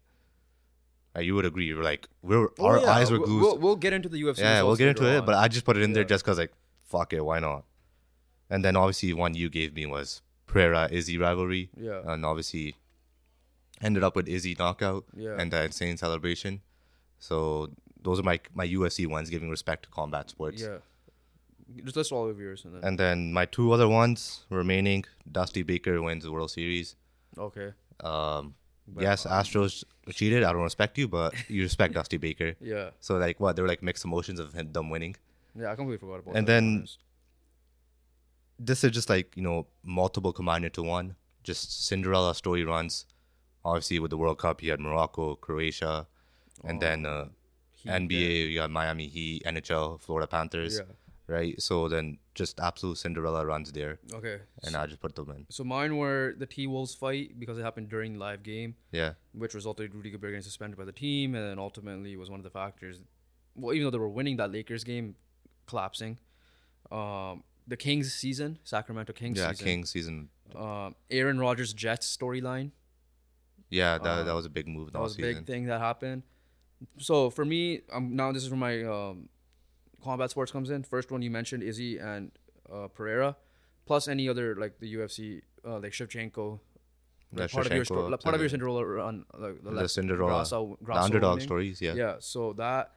Like, you would agree. You're like we're Oh, our yeah, eyes were glued. We'll, we'll get into the UFC. yeah, we'll get into it. But. I just put it in there just because like fuck it, why not? And then obviously one you gave me was Pereira Izzy rivalry. Yeah. And obviously ended up with Izzy knockout Yeah. and that insane celebration. So those are my my UFC ones, giving respect to combat sports. yeah, just list all of yours and then And then my two other ones remaining: Dusty Baker wins the World Series. okay. Um, But, yes, Astros cheated. I don't respect you, but you respect Dusty Baker. Yeah, So like, what? There were like mixed emotions of him, them winning. yeah, I completely forgot about. And that, to then- This is just like you know multiple combined into one. Just Cinderella story runs. Obviously, with the World Cup, you had Morocco, Croatia, and then uh, Heat, NBA, you got Miami Heat, NHL, Florida Panthers, Yeah. right? So then just absolute Cinderella runs there. Okay. and I just put them in. So mine were the T Wolves fight because it happened during the live game, Yeah, which resulted in Rudy Gobert getting suspended by the team, and then ultimately was one of the factors. Well, even though they were winning that Lakers game, collapsing. Um, the Kings season, Sacramento Kings yeah, season. King season. Um, Aaron Rodgers Jets storyline. Yeah, that, Uh, that was a big move. That was a big thing that happened. So for me, um, now this is where my um, combat sports comes in. First one you mentioned, Izzy and uh, Pereira, plus any other like the UFC, uh, like Shevchenko. Like part of your sto- like, part of your Cinderella run, like the, The Cinderella, Grasso- the underdog stories. Yeah. Yeah, so that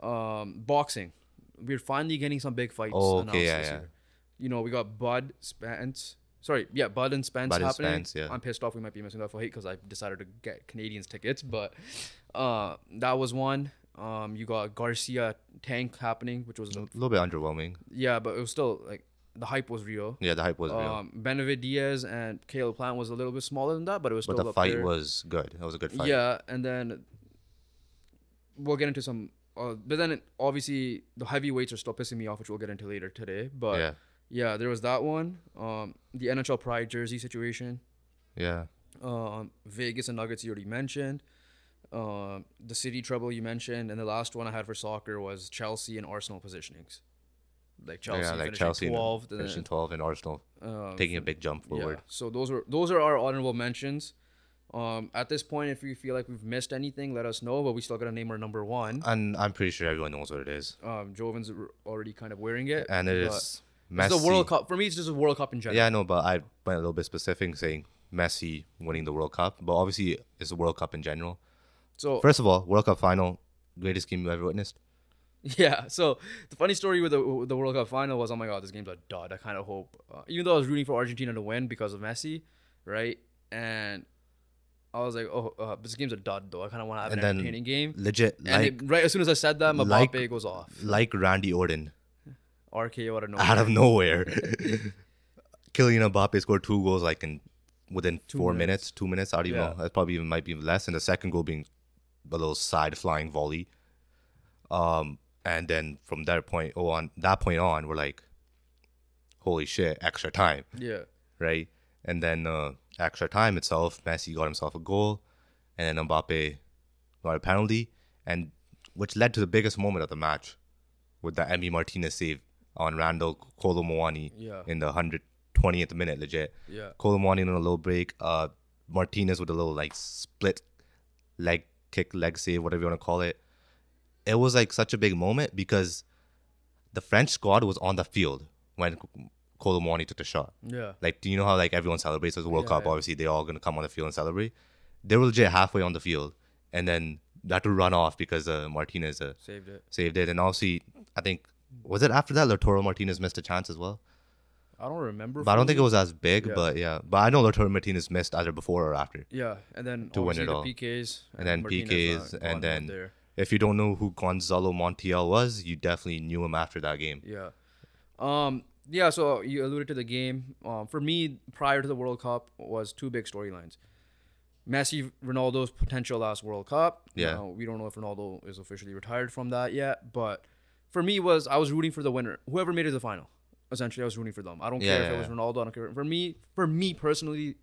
um, boxing, we're finally getting some big fights. Oh, okay, yeah, this yeah. year. You know, we got Bud Spence. Sorry, yeah, Bud and Spence Bud and. Spence, yeah. I'm pissed off. We might be missing that fight because I decided to get Canadians tickets, but uh, that was one. Um, you got Garcia Tank happening, which was A little bit underwhelming. yeah, but it was still like the hype was real. Yeah, the hype was real, Um, Benavidez and Caleb Plant was a little bit smaller than that, but it was still but the fight there. was good. It was a good fight. Yeah, and then we'll get into some. Uh, but then it, obviously the heavyweights are still pissing me off, which we'll get into later today. But yeah, yeah, there was that one. Um, the NHL Pride jersey situation. yeah. Um, Vegas and Nuggets you already mentioned. Um, the City Trouble you mentioned, and the last one I had for soccer was Chelsea and Arsenal positionings. Like Chelsea, yeah, like Chelsea and- 12th, and finishing 12 and Arsenal um, taking a big jump forward. yeah. So those are those are our honorable mentions. Um, at this point, if you feel like we've missed anything, let us know. But we still gotta name our number one. And I'm pretty sure everyone knows what it is. Um, Jovan's already kind of wearing it. And it It's Messi. the World Cup for me. It's just a World Cup in general. Yeah, I know, but I went a little bit specific saying Messi winning the World Cup. But obviously, it's the World Cup in general. So First of all, World Cup final, greatest game you ever witnessed. yeah. So the funny story with the with the World Cup final was, oh my god, this game's a dud. I kind of hope, uh, even though I was rooting for Argentina to win because of Messi, right? And I was like, oh, uh, this game's a dud though. I kind of want to have And an entertaining game. Legit, And like they- right as soon as I said that, Mbappe like- goes off. like Randy Orton RKO out of nowhere. out of nowhere. Kylian Mbappe scored two goals like in within Two four minutes. minutes. two minutes. I don't even Yeah. know. That probably even might be less. And the second goal being a little side flying volley. Um, and then from that point on, that point on, we're like, holy shit, extra time, Yeah. right? And then uh, extra time itself, Messi got himself a goal, and then Mbappe got a penalty, and which led to the biggest moment of the match, with the Emi Martinez save on Randall Colomwani Yeah. in the 120th minute, legit. Yeah. Kolo Muani on a little break, uh, Martinez with a little like split leg kick, leg save, whatever you want to call it. It was like such a big moment because the French squad was on the field when Kolo Muani took the shot. Yeah. Like, do you know how like everyone celebrates as the World Yeah, Cup? yeah. Obviously, they're all gonna come on the field and celebrate. They were legit halfway on the field, and then they had to run off because uh, Martinez uh, Saved it. saved it. And obviously, I think was it after that Lautaro Martinez missed a chance as well. I don't remember. But I don't think it was as big. Yeah. But yeah, but I know Lautaro Martinez missed either before or after. Yeah, and then to win it the all. PKs, And then Martinez, PKs, and got him up then- If you don't know who Gonzalo Montiel was, you definitely knew him after that game. Yeah. Um. Yeah. So you alluded to the game. Um. For me, prior to the World Cup, was two big storylines. Messi, Ronaldo's potential last World Cup. Yeah. We don't know if Ronaldo is officially retired from that yet, but for me, was I was rooting for the winner, whoever made it to the final. Essentially, I was rooting for them. I don't Yeah, care if yeah, it was. Ronaldo. I don't care. For me, for me personally,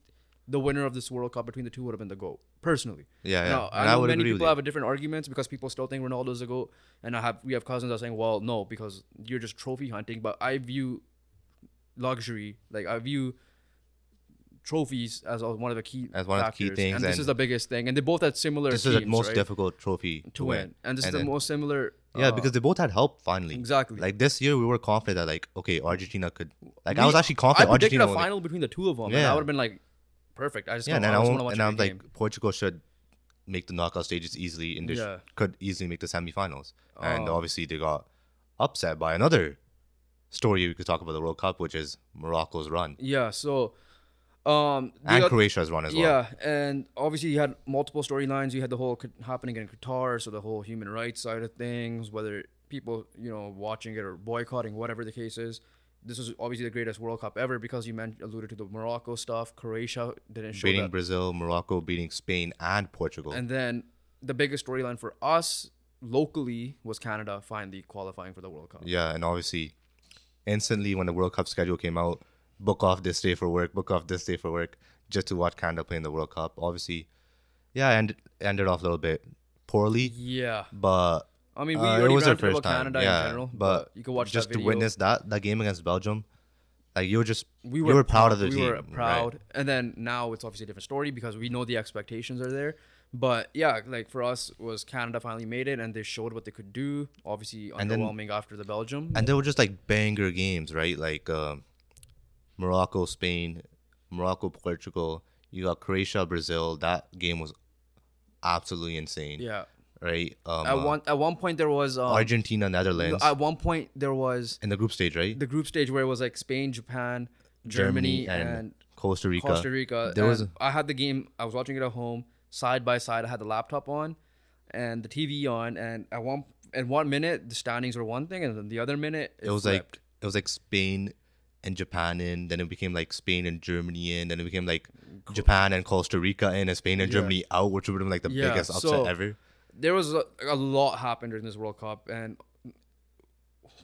the winner of this World Cup between the two would have been the goat. Personally. Yeah, yeah. Now, And I know would many agree people have a different arguments because people still think Ronaldo's a goat, and I have we have cousins that are saying, "Well, no, because you're just trophy hunting." But I view luxury, like I view trophies as one of the key As one of the key things, and this is the biggest thing. And they both had similar. This is the most right, difficult trophy to win, and this is the most similar. Yeah, uh, because they both had help finally. exactly. Like this year, we were confident that like okay, Argentina could. Like I was actually I confident predicted Argentina. a final between the two of them, and I Yeah. would have been like, perfect. I just yeah, yeah, and I, I just won't- want to watch and I'm good like. Portugal should make the knockout stages easily, and they sh- Yeah. could easily make the semifinals. And Oh. obviously, they got upset by another story we could talk about the World Cup, which is Morocco's run Yeah, so um, the and Croatia's one as well. Yeah, and obviously you had multiple storylines. You had the whole happening in Qatar, so the whole human rights side of things, whether people you know watching it or boycotting, whatever the case is. This was obviously the greatest World Cup ever because you meant alluded to the Morocco stuff. Croatia didn't show beating that, Brazil, Morocco beating Spain and Portugal. and then the biggest storyline for us locally was Canada finally qualifying for the World Cup. Yeah, and obviously, instantly when the World Cup schedule came out, book off this day for work, book off this day for work, just to watch Canada play in the World Cup. Obviously, yeah, and it ended off a little bit poorly, Yeah. but I mean, we uh, already it was their first time. Canada yeah, in general, but, you can watch just to witness that that game against Belgium, like you were just we you were, were proud of the we team. We were right? proud, and then now it's obviously a different story because we know the expectations are there. But yeah, like for us, was Canada finally made it, and they showed what they could do. Obviously, And then- underwhelming after the Belgium. and they were just like banger games, right? Like um Morocco, Spain, Morocco, Portugal. You got Croatia, Brazil. That game was absolutely insane, yeah, right? Um, at one at one point there was um, Argentina, Netherlands At one point there was in the group stage, right? the group stage where it was like Spain, Japan, Germany, Germany and and, Costa Rica. Costa Rica. There was I had the game. I was watching it at home, side by side. I had the laptop on, and the TV on. And at one at one minute the standings were one thing, and then the other minute it, it was flipped. like it was like Spain and Japan in, then it became like Spain and Germany in, then it became like Japan and Costa Rica in, and Spain and Yeah. Germany out, which would have been like the Yeah, biggest upset so- ever. there was a, a lot happened during this World Cup, and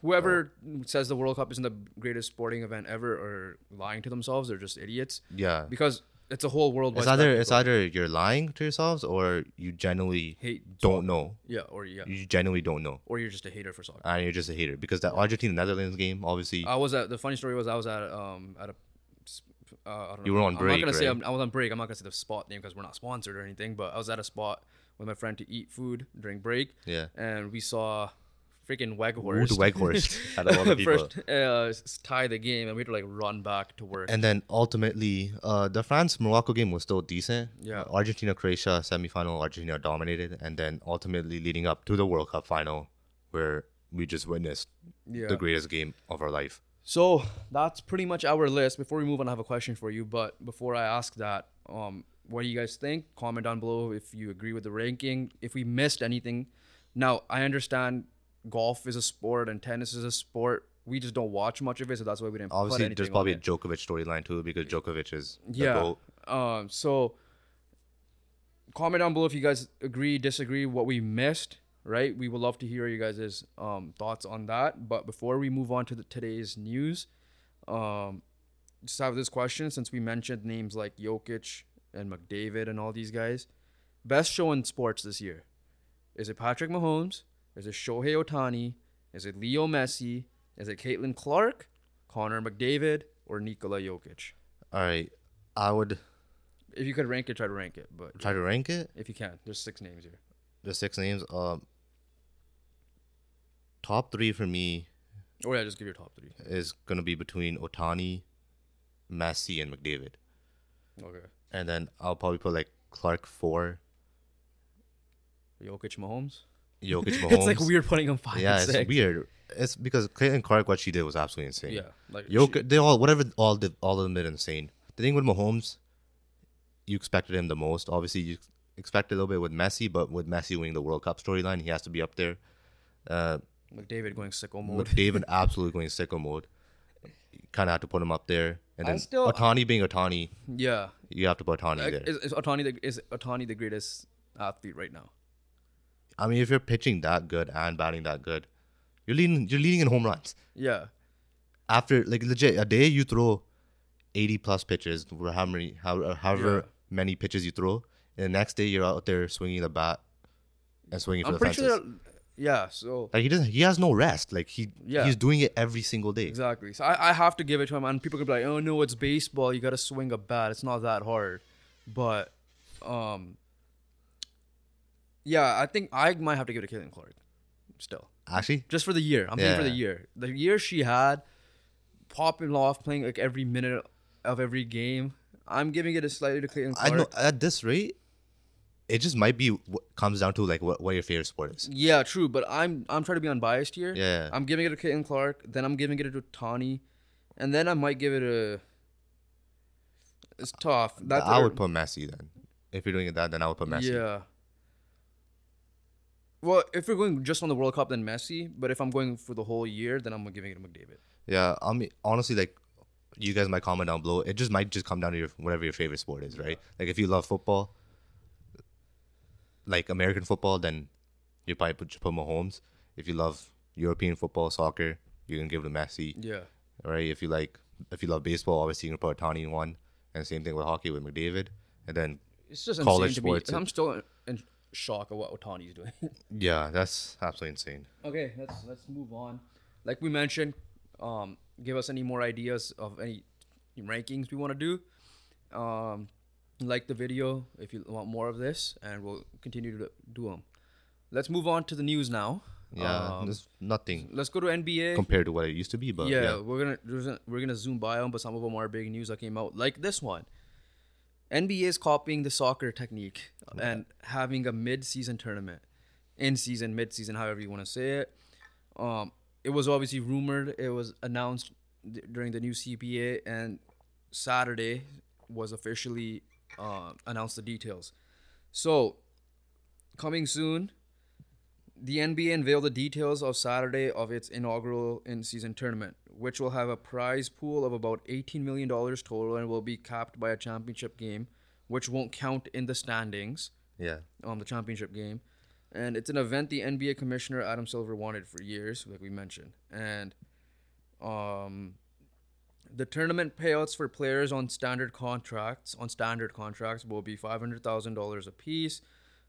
whoever oh. says the World Cup isn't the greatest sporting event ever or lying to themselves, they're just idiots Yeah, because it's a whole world. it's either it's either you're lying to yourselves or you genuinely hate don't know. Yeah, or yeah, You genuinely don't know, or you're just a hater for soccer. and you're just a hater because that Argentina Netherlands game, obviously, I was at the funny story was I was at um at a. Uh, I don't You were on I'm break, not gonna say? I'm, I was on break. I'm not gonna say the spot name because we're not sponsored or anything. But I was at a spot with my friend to eat food during break, yeah. and we saw freaking Wout Weghorst. Weghorst out of all the people. first uh, tie the game, and we had to like run back to work. And then ultimately, uh, the France Morocco game was still decent. Yeah. Uh, Argentina Croatia semifinal, Argentina dominated, and then ultimately leading up to the World Cup final, where we just witnessed yeah. the greatest game of our life. So that's pretty much our list. Before we move on, I have a question for you. But before I ask that, um, what do you guys think? Comment down below if you agree with the ranking. If we missed anything. Now I understand golf is a sport and tennis is a sport. We just don't watch much of it, so that's why we didn't. Obviously, there's probably a. Djokovic storyline too because Djokovic is the yeah. Um. So comment down below if you guys agree, disagree, what we missed. Right, we would love to hear you guys' um, thoughts on that. But before we move on to the, today's news, um, just have this question since we mentioned names like Jokic and McDavid and all these guys. Best show in sports this year. Is it Patrick Mahomes? Is it Shohei Ohtani? Is it Leo Messi? Is it Caitlin Clark, Connor McDavid, or Nikola Jokic? All right, I would If you could rank it, try to rank it. But try to rank it. if you can, there's six names here. The six names. Um, top three for me Oh yeah, just give your top three. is gonna be between Ohtani, Messi, and McDavid, Okay. and then I'll probably put like Clark four, Jokic, Mahomes. Jokic, Mahomes. It's like weird putting them five. Yeah, and it's six. weird. It's because Caitlin Clark, what she did was absolutely insane. Yeah, like Jokic, they all whatever all did, all of them did insane. The thing with Mahomes, you expected him the most. Obviously, you expected a little bit with Messi, but with Messi winning the World Cup storyline, he has to be up there. Uh, McDavid going sicko mode. McDavid absolutely going sicko mode. Kind of had to put him up there, and I then still- Ohtani being Ohtani, yeah. you have to put Ohtani Like, there. is, is Ohtani the is Ohtani the greatest athlete right now? I mean, if you're pitching that good and batting that good, you're leading. You're leading in home runs. Yeah. after like legit a day you throw 80 plus pitches or how many how, however Yeah. many pitches you throw and the next day you're out there swinging the bat and swinging for I'm the pretty fences sure. Yeah. So like he doesn't he has no rest like he Yeah. he's doing it every single day exactly. So I, I have to give it to him. And people could be like, "Oh no, it's baseball. You got to swing a bat. It's not that hard." But, um, yeah, I think I might have to give it to Caitlin Clark. Still, ah, actually just for the year. I'm saying for the year. The year she had, popping off, playing like every minute of every game. I'm giving it a slightly to Caitlin i Clark. know at this rate it just might be what comes down to like what, what your favorite sport is Yeah, true. But I'm I'm trying to be unbiased here. Yeah. I'm giving it to Caitlin Clark. Then I'm giving it to Tani, and then I might give it a. It's tough. That's i would put messi then if you're doing it that then i would put messi Yeah. Well, if we're going just on the World Cup, then Messi. But if I'm going for the whole year, then I'm giving it to McDavid. Yeah, I mean, honestly, like, you guys might comment down below. It just might just come down to your whatever your favorite sport is, right? Like, if you love football, like American football, then you probably put, put Mahomes. If you love European football, soccer, you're gonna give it to Messi, Yeah. right? If you like, if you love baseball, obviously you're gonna put Ohtani in one, and same thing with hockey with McDavid, and then It's just College insane to sports. I'm still in shock of what Ohtani is doing. yeah, that's absolutely insane. okay, let's let's move on. Like we mentioned, um, give us any more ideas of any rankings we want to do. Um, like the video if you want more of this, and we'll continue to do them. Let's move on to the news now. Yeah, Um, there's nothing let's go to NBA. compared to what it used to be, but yeah, yeah, we're gonna we're gonna zoom by them, but some of them are big news that came out, like this one. NBA is copying the soccer technique and having a mid-season tournament, in-season, mid-season, however you want to say it. Um, it was obviously rumored. It was announced th- during the new CBA, and Saturday was officially uh, announced the details. So, coming soon, the NBA unveiled the details of Saturday of its inaugural in-season tournament, which will have a prize pool of about $18 million total and will be capped by a championship game, which won't count in the standings, yeah, um, the championship game. And it's an event the NBA commissioner Adam Silver wanted for years, like we mentioned. And um, the tournament payouts for players on standard contracts on standard contracts will be five hundred thousand dollars a piece.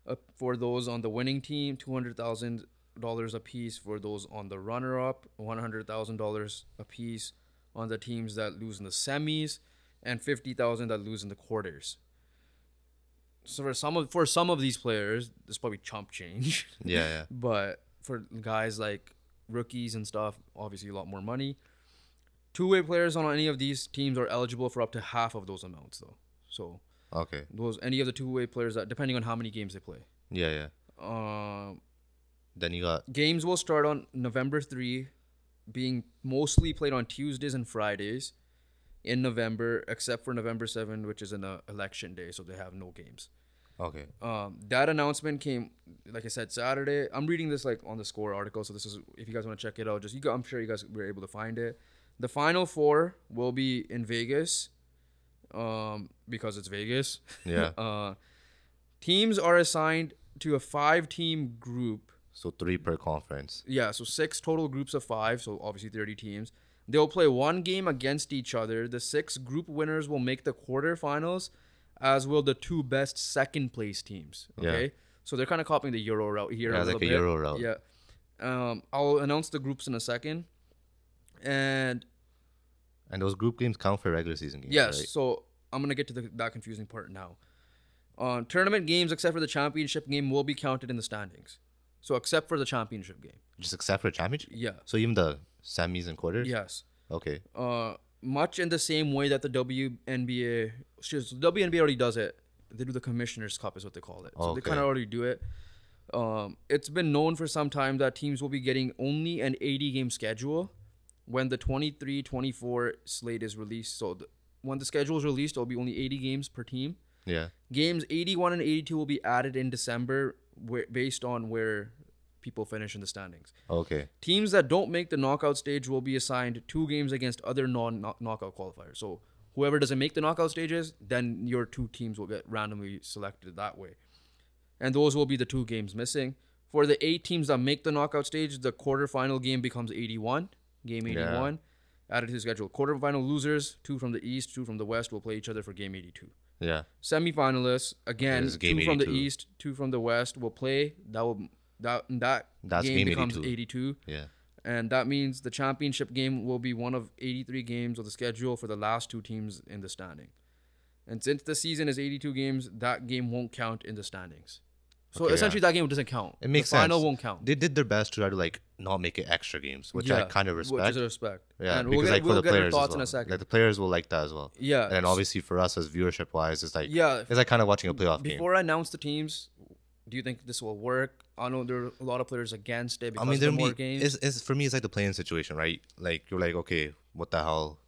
Uh, for those on the winning team, two hundred thousand dollars a piece for those on the runner-up, one hundred thousand dollars a piece on the teams that lose in the semis, and fifty thousand that lose in the quarters. So for some of for some of these players, this probably chump change. yeah, yeah. but for guys like rookies and stuff, obviously a lot more money. Two-way players on any of these teams are eligible for up to half of those amounts, though. So Okay, those any of the two-way players that, depending on how many games they play. yeah, yeah. Um, Then you got games will start on November three, being mostly played on Tuesdays and Fridays in November, except for November seven, which is an uh, election day, so they have no games. okay, Um, that announcement came, like I said, Saturday. I'm reading this like on the score article, so this is if you guys want to check it out. Just you, I'm sure you guys were able to find it. The final four will be in Vegas, um, because it's Vegas. yeah. uh, teams are assigned to a five-team group. So three per conference. Yeah, so six total groups of five, so obviously 30 teams. They'll play one game against each other. The six group winners will make the quarterfinals, as will the two best second place teams. Okay. Yeah. So they're kind of copying the Euro route here. Yeah, a like a bit. Euro route. Yeah. Um, I'll announce the groups in a second. And And those group games count for regular season games. yes, right? so I'm gonna get to the, that confusing part now. Uh, tournament games, except for the championship game, will be counted in the standings. So except for the championship game. just except for championship. Yeah. So even the semis and quarters. Yes. Okay. uh, much in the same way that the WNBA, excuse- the WNBA already does it. They do the Commissioners Cup, is what they call it. So they kind of already do it. Um, it's been known for some time that teams will be getting only an 80 game schedule when the 23 24 slate is released. So the, when the schedule is released, it'll be only 80 games per team. Yeah. Games 81 and 82 will be added in December where, based on where people finish in the standings. Okay. Teams that don't make the knockout stage will be assigned two games against other non knockout qualifiers. So whoever doesn't make the knockout stages, then your two teams will get randomly selected that way. And those will be the two games missing. For the eight teams that make the knockout stage, the quarterfinal game becomes 81, game 81, added to the schedule. Quarterfinal losers, two from the East, two from the West, will play each other for game 82 Yeah. semifinalists again This is two game from the 82. east two from the west will play that will that that That's game, game becomes 82. 82 Yeah. and that means the championship game will be one of 83 games of the schedule for the last two teams in the standing and since the season is 82 games that game won't count in the standings so Okay, essentially that game doesn't count It makes the final sense. won't count They did their best to try to like not make it extra games, which I kind of which respect. is a respect yeah, and because we'll get, like for we'll the players, as thoughts in well. a second like the players will like that as well. yeah And then obviously for us as viewership wise, it's like yeah it's like kind of watching a playoff game. before I announce the teams do you think this will work I know there are a lot of players against it I mean, there the more be games it's, it's for me. It's like the playing situation, right? Like you're like, okay, what the hell?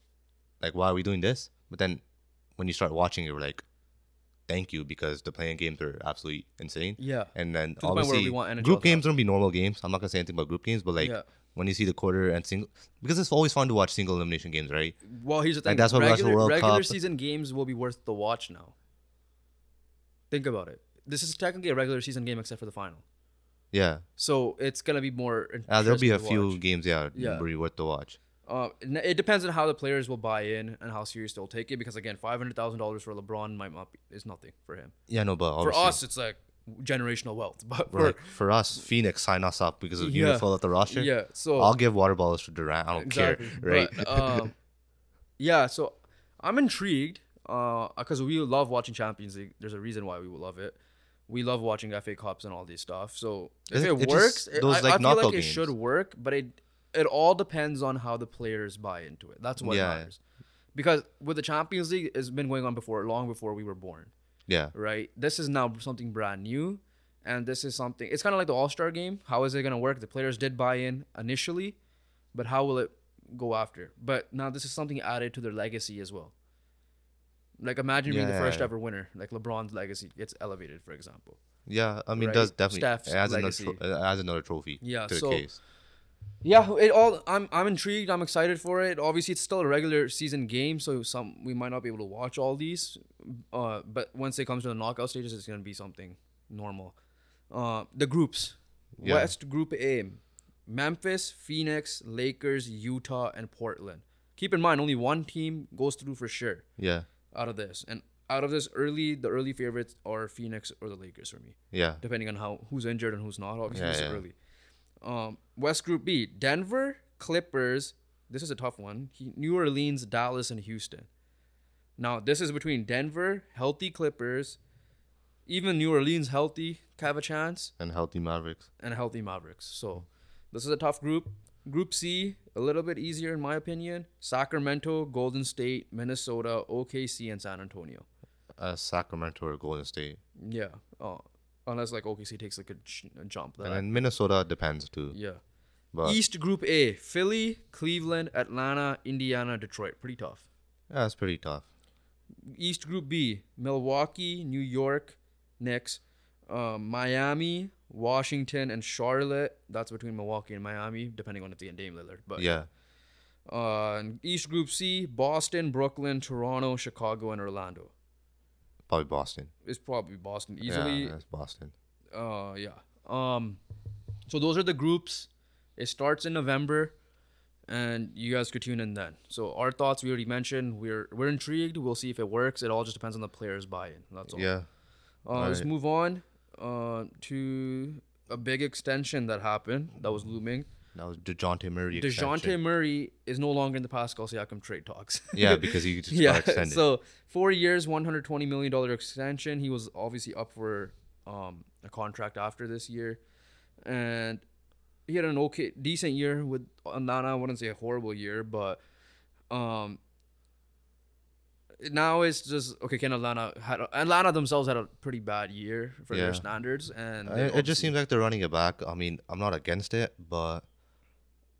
Like, why are we doing this? But then when you start watching, you're like, thank you because the playing games are absolutely insane. yeah And then the where obviously, want group to games don't be normal games. I'm not gonna say anything about group games, but like Yeah. when you see the quarter and single, because it's always fun to watch single elimination games, right? Well, here's the thing. Like, that's what the regular, World regular Cup. season games will be worth the watch now. Think about it. This is technically a regular season game except for the final. Yeah. So it's gonna be more. Uh, there'll be a few watch. games, yeah, Yeah. worth to watch. Uh, it depends on how the players will buy in and how serious they'll take it. Because again, five hundred thousand dollars for LeBron might not be is nothing for him. Yeah, no, but For us, it's like generational wealth. But for, for for us, Phoenix sign us up because of Yeah. fill out the roster. yeah, so I'll give water bottles to Durant. I don't exactly. care, right? But, um, yeah, so I'm intrigued because we love watching Champions League. There's a reason why we love it. We love watching FA Cups and all these stuff. So if It- it, it just- works, it- those, I, like, I feel like it games. should work, but it it all depends on how the players buy into it. That's what Yeah. matters. Because with the Champions League, it's been going on before, long before we were born, yeah, right? This is now something brand new, and this is something. It's kind of like the All Star game. How is it going to work? The players did buy in initially, but how will it go after? But now this is something added to their legacy as well. Like imagine being the Yeah. first ever winner. Like LeBron's legacy gets elevated, for example. yeah. I mean, Right? does definitely Steph's adds another, legacy. tro- it adds another trophy Yeah, to the so- case. Yeah, it all. I'm I'm intrigued. I'm excited for it. Obviously, it's still a regular season game, so some we might not be able to watch all these. Uh, but once it comes to the knockout stages, it's gonna be something normal. Uh, the groups: Yeah. West Group A, Memphis, Phoenix, Lakers, Utah, and Portland. Keep in mind, only one team goes through for sure Yeah, out of this, and out of this early, the early favorites are Phoenix or the Lakers for me yeah, depending on how who's injured and who's not. Obviously, Yeah, yeah. early. Um, West Group B: Denver, Clippers. This is a tough one. He- New Orleans, Dallas, and Houston. Now, this is between Denver, healthy Clippers, even New Orleans healthy, have a chance, and healthy Mavericks. and healthy Mavericks. So, this is a tough group. Group C, a little bit easier in my opinion. Sacramento, Golden State, Minnesota, OKC, and San Antonio. Uh, Sacramento or Golden State, Yeah. Oh, unless like OKC takes like a jump. That and then Minnesota depends too. Yeah. But East Group A: Philly, Cleveland, Atlanta, Indiana, Detroit. Pretty tough. yeah, it's pretty tough. East Group B: Milwaukee, New York, Knicks, um, Miami, Washington, and Charlotte. That's between Milwaukee and Miami, depending on if they get Dame Lillard. But yeah, Uh, and East Group C: Boston, Brooklyn, Toronto, Chicago, and Orlando. Probably Boston. It's probably Boston easily. Yeah, that's Boston. Uh, yeah. Um, so those are the groups. It starts in November, and you guys could tune in then. So our thoughts we already mentioned. We're we're intrigued. We'll see if it works. It all just depends on the players' buy-in. That's all. Yeah, Uh, let's move on. Uh, to a big extension that happened that was looming. Was Dejounte Murray. Dejounte extension. Murray is no longer in the Pascal Siakam trade talks. Yeah, because he just yeah. got extended. So four years, one hundred twenty million dollar extension. He was obviously up for um, a contract after this year, and he had an okay, decent year with Atlanta. I wouldn't say a horrible year, but um, now it's just okay. Can Atlanta had Atlanta themselves had a pretty bad year for Yeah. their standards, and it just seems like they're running it back. I mean, I'm not against it, but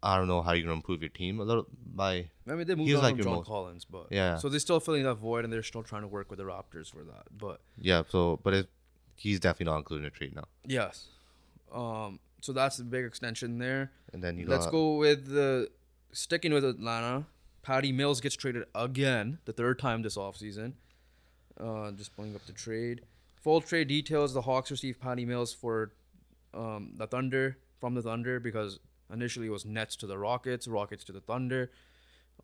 I don't know how you're gonna improve your team a little by. I mean, they moved He's on like from your John most- Collins, but Yeah. So they're still filling that void, and they're still trying to work with the Raptors for that. But Yeah, so but it, he's definitely not including a trade now. yes, um, so that's the big extension there. And then you Let's got go with the sticking with Atlanta. Patty Mills gets traded again, the third time this offseason. Uh, just pulling up the trade. Full trade details: The Hawks receive Patty Mills for um, the Thunder from the Thunder because initially it was Nets to the Rockets, Rockets to the Thunder.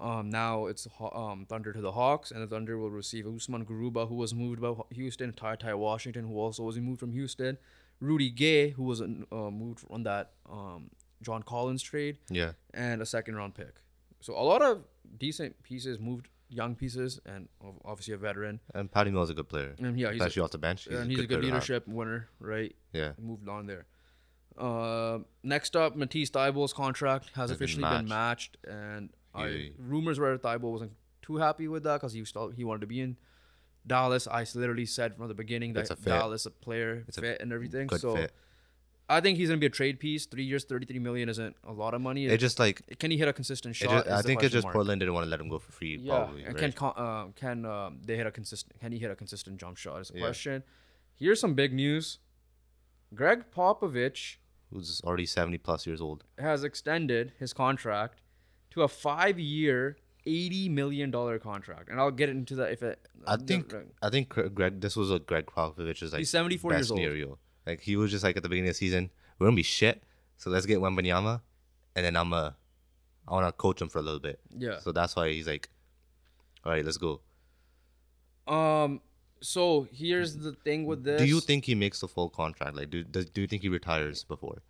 Um, now it's um, Thunder to the Hawks, and the Thunder will receive Usman Garuba, who was moved by Houston, Ty Ty Washington, who also was moved from Houston, Rudy Gay, who was uh, moved on that um, John Collins trade, yeah, and a second round pick. So a lot of decent pieces moved, young pieces, and obviously a veteran. and Patty Mills is a good player, And yeah, he's a, off the bench. and he's a good player to have. leadership winner, right? Yeah, moved on there. Uh, next up, Matisse Thybulle's contract has been officially been matched, and I, rumors were Thybulle wasn't too happy with that because he still he wanted to be in Dallas. I literally said from the beginning that a. Dallas a player It's a fit and everything. so fit. I think he's gonna be a trade piece. Three years, thirty three million isn't a lot of money. It just like can he hit a consistent shot? just, I think it's just mark. Portland didn't want to let him go for free. Yeah, probably, and right? can uh, can um, they hit a consistent? Can he hit a consistent jump shot? Is a Yeah. question. Here's some big news. Gregg Popovich who's already seventy plus years old. has extended his contract to a five-year, eighty million dollar contract, and I'll get into that if it. I think I think Greg. This was a Gregg Popovich's like He's 74 best years old. scenario. Like he was just like at the beginning of the season, we're gonna be shit. So let's get Wembanyama, and then I'm a, I want to coach him for a little bit. Yeah. So that's why he's like, all right, let's go. Um. So here's the thing with this. Do you think he makes the full contract? Like, do do, do you think he retires before?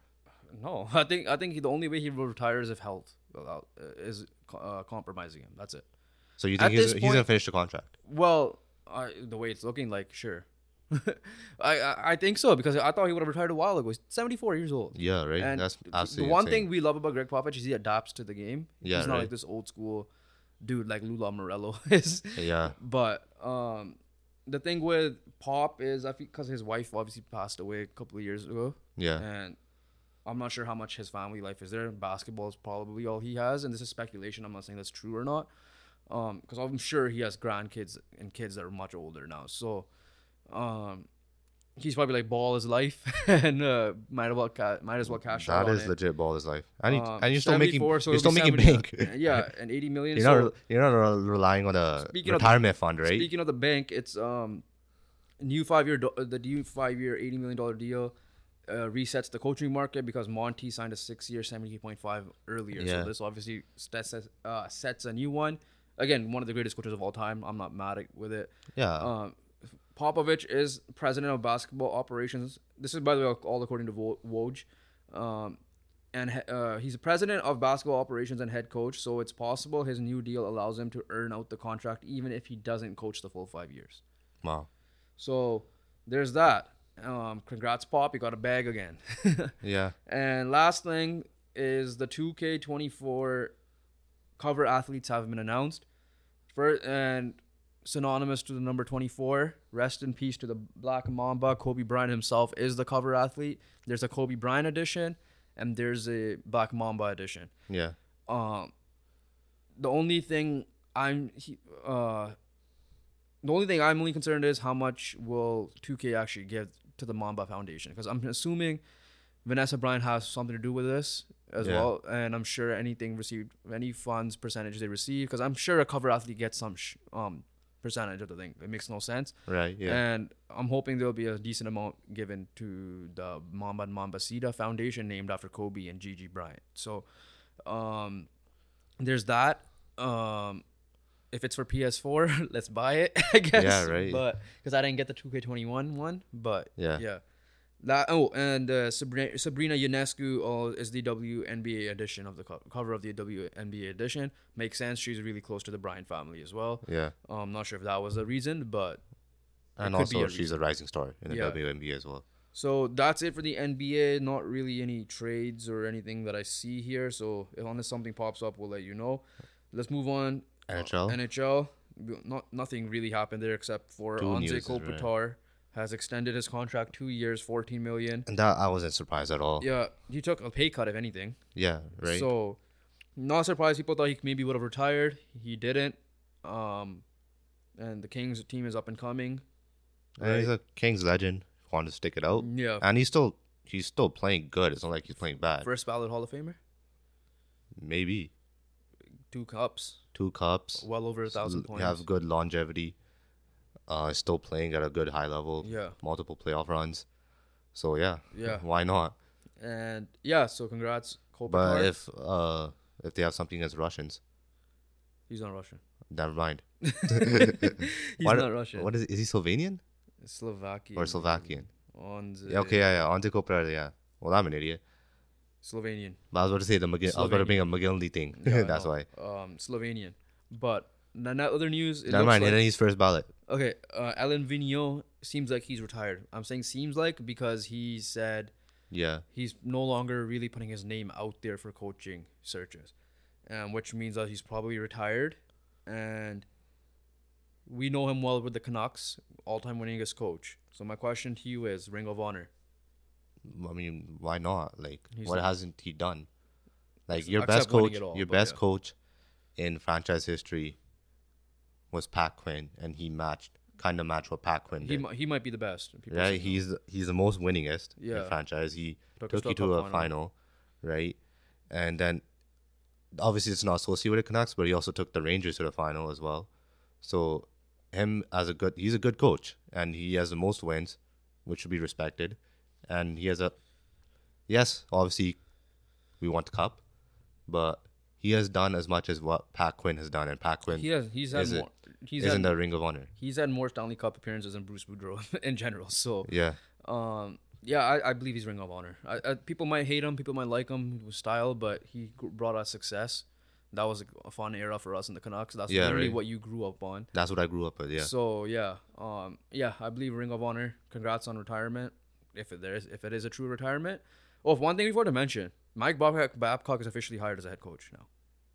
No, I think I think the only way he will retire is if health uh, is uh, compromising him. That's it. So you At think he's, this he's gonna finish the contract? Well, I, the way it's looking, like sure. I, I I think so because I thought he would have retired a while ago. He's 74 years old. Yeah, right. And that's th- absolutely the one insane. thing we love about Gregg Popovich is he adapts to the game. Yeah, he's not right. like this old school dude like Lou Lamoriello is. Yeah, But um, the thing with Pop is I think because his wife obviously passed away a couple of years ago, yeah, and I'm not sure how much his family life is there. Basketball is probably all he has, and this is speculation. I'm not saying that's true or not, because I'm sure he has grandkids and kids that are much older now. So, um, he's probably like ball his life, and uh, might as well ca- might as well cash out that is it. legit ball his life, and, Um, and you're still making 74, so you're still making 70 bank. yeah, and 80 million. you're so not you're not relying on a retirement fund, right? Speaking of the bank, it's um new five year do- the new five year eighty million dollar deal uh, resets the coaching market because Monty signed a six year seventy point five earlier. Yeah. So this obviously sets uh, sets a new one. Again, one of the greatest coaches of all time. I'm not mad at, with it. yeah, Um, Popovich is president of basketball operations. This is, by the way, all according to Wo- Woj. Um, and uh, he's the president of basketball operations and head coach. So it's possible his new deal allows him to earn out the contract even if he doesn't coach the full five years. wow, So there's that. Um, congrats, Pop. You got a bag again. yeah, and last thing is the 2K24 cover athletes have been announced. First, and synonymous to the number 24. Rest in peace to the Black Mamba. Kobe Bryant himself is the cover athlete. There's a Kobe Bryant edition, and there's a Black Mamba edition. yeah, Um, the only thing I'm he, uh, the only thing I'm only concerned is how much will 2K actually give to the Mamba Foundation because I'm assuming Vanessa Bryant has something to do with this as Yeah. well, and I'm sure anything received, any funds percentage they receive, because I'm sure a cover athlete gets some sh- um percentage of the thing. It makes no sense, right, yeah, and I'm hoping there'll be a decent amount given to the Mamba and Mambacita Foundation named after Kobe and Gigi Bryant. So, um, there's that. Um, if it's for PS4, let's buy it. I guess. Yeah, right. But because I didn't get the 2K21 one, but Yeah. yeah. That, oh, and uh, Sabrina, Sabrina Ionescu uh, is the WNBA edition of the co- cover of the WNBA edition. Makes sense. She's really close to the Bryant family as well. yeah. Um, I'm not sure if that was the reason, but And also, a she's a rising star in the Yeah. WNBA as well. So that's it for the NBA. Not really any trades or anything that I see here. So if unless something pops up, we'll let you know. Let's move on. NHL? NHL. Not nothing really happened there except for Two Anze news, right. Has extended his contract two years, fourteen million. And that I wasn't surprised at all. Yeah, he took a pay cut if anything. Yeah, right. So not surprised. People thought he maybe would have retired. He didn't. Um, and the Kings team is up and coming. and he's a Kings legend. Wanted to stick it out, Yeah, and he's still he's still playing good. It's not like he's playing bad. first ballot Hall of Famer. Maybe Two cups, two cups. well over a thousand points. Have good longevity. Uh, still playing at a good high level. Yeah. Multiple playoff runs. So yeah. Yeah. Why not? And yeah, so congrats, Kopitar. But if uh if they have something against Russians, he's not Russian. never mind. He's Why- not Russian. What is is he Slovenian Slovakian or Slovakian? On the Yeah, okay, yeah, yeah. Anze Kopitar, yeah. Well, I'm an idiot. Slovenian. But I was about to say the McGill, I was about to bring a McGinley thing. Yeah, That's no, why. Um, Slovenian. But n- not other news. Never mind. like- and then he's first ballot. okay, uh, Alain Vigneault seems like he's retired. I'm saying seems like because he said Yeah. he's no longer really putting his name out there for coaching searches, um, which means that he's probably retired. And we know him well with the Canucks, all-time winningest coach. So my question to you is, Ring of Honor. I mean, why not? Like, He's what not- hasn't he done? Like your best coach, all, your best yeah. coach in franchise history was Pat Quinn, and he matched, kind of matched what Pat Quinn He did. mi- he might be the best. Say. He's he's the most winningest Yeah. in franchise. He Took took, to you a to a final. final, right? And then obviously it's not associated with the Canucks, but he also took the Rangers to the final as well. So him as a good, he's a good coach, and he has the most wins, which should be respected. and he has a. Yes, obviously, we want the cup, but he has done as much as what Pat Quinn has done, and Pat Quinn He has he's had is, more. He's is in the Ring of Honor. he's had more Stanley Cup appearances than Bruce Boudreau in general. So Yeah, Um, yeah, I, I believe he's Ring of Honor. I, I, people might hate him, people might like him with style, but he brought us success. That was a, fun era for us in the Canucks. That's Yeah, literally right. what you grew up on. that's what I grew up with. Yeah, So yeah, um, yeah, I believe Ring of Honor. Congrats on retirement, if it there is, if it is a true retirement. Oh, one thing we forgot to mention: Mike Babcock, Babcock is officially hired as a head coach now.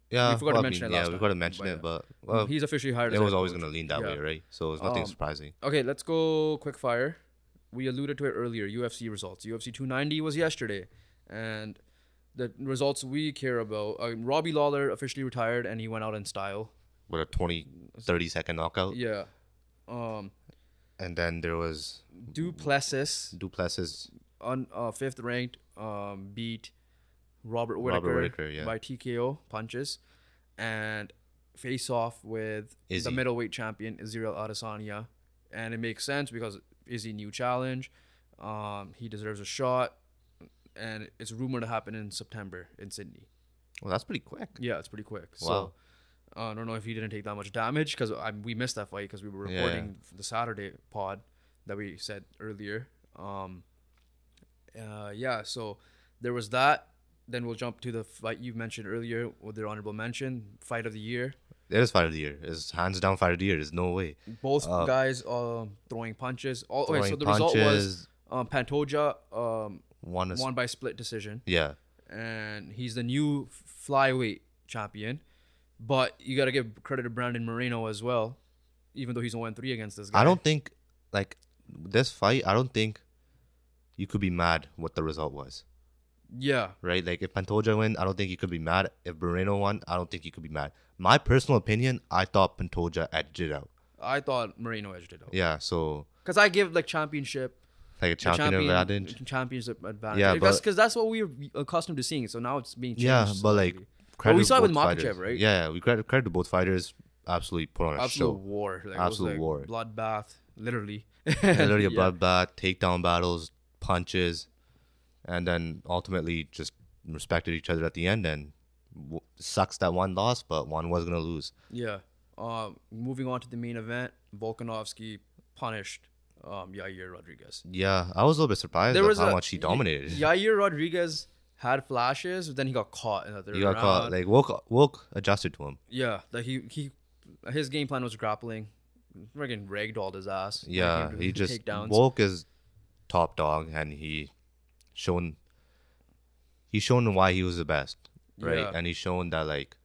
Yeah. we forgot to well, I mention mean, it last yeah, we forgot to mention but it, but well, He's officially hired. it as was always going to lean that Yeah. way, right? So it's nothing Um, surprising. Okay, let's go quick fire. We alluded to it earlier. UFC results. UFC 290 was yesterday, and the results we care about. Uh, Robbie Lawler officially retired, and he went out in style. With a 20, 30 second knockout, Yeah. Um, and then there was du Plessis, Duplessis. on uh, fifth ranked, um, beat Robert Whittaker, Robert Whittaker, yeah. by TKO punches, and face off with Izzy. the middleweight champion Israel Adesanya, and it makes sense because Izzy new challenge, um, he deserves a shot, and it's rumored to happen in September in Sydney. Well, that's pretty quick. Yeah, it's pretty quick. Wow. So uh, I don't know if he didn't take that much damage because we missed that fight because we were Yeah. recording the Saturday pod that we said earlier. Um, uh, yeah, so there was that. Then we'll jump to the fight you mentioned earlier with their honorable mention, fight of the year. It is fight of the year. It's hands down fight of the year. There's no way. Both Uh, guys um, throwing punches. All, okay, so Throwing the result was um, Pantoja um, one is won by split decision. yeah. and he's the new flyweight champion. But you got to give credit to Brandon Moreno as well, even though he's 0 3 against this guy. I don't think like this fight. I don't think you could be mad what the result was. Yeah, Right? Like if Pantoja win, I don't think you could be mad. If Moreno won, I don't think you could be mad. My personal opinion, I thought Pantoja edged it out. I thought Moreno edged it out. Yeah. So Because I give like championship, like a the champion, advantage. championship advantage. Yeah, because but- that's what we are accustomed to seeing. So now it's being changed. Yeah, but like credit we saw it with both Makhachev, right? Yeah, we credit credit to both fighters. Absolutely put on a absolute show. war, like, Absolute was war. bloodbath, literally. literally a Yeah. bloodbath, takedown battles, punches, and then ultimately just respected each other at the end. And w- sucks that one lost, but one was gonna lose. Yeah. Um, moving on to the main event, Volkanovski punished um, Yair Rodriguez. Yeah, I was a little bit surprised There was how a- much he dominated. Yair Rodriguez had flashes, but then he got caught in the third he got round. caught. Like Woke Woke adjusted to him. yeah, like he he his game plan was grappling. Friggin' ragdolled his ass. Yeah, he just takedowns. Woke is top dog, and he shown he's shown why he was the best, right? Yeah. And he's shown that like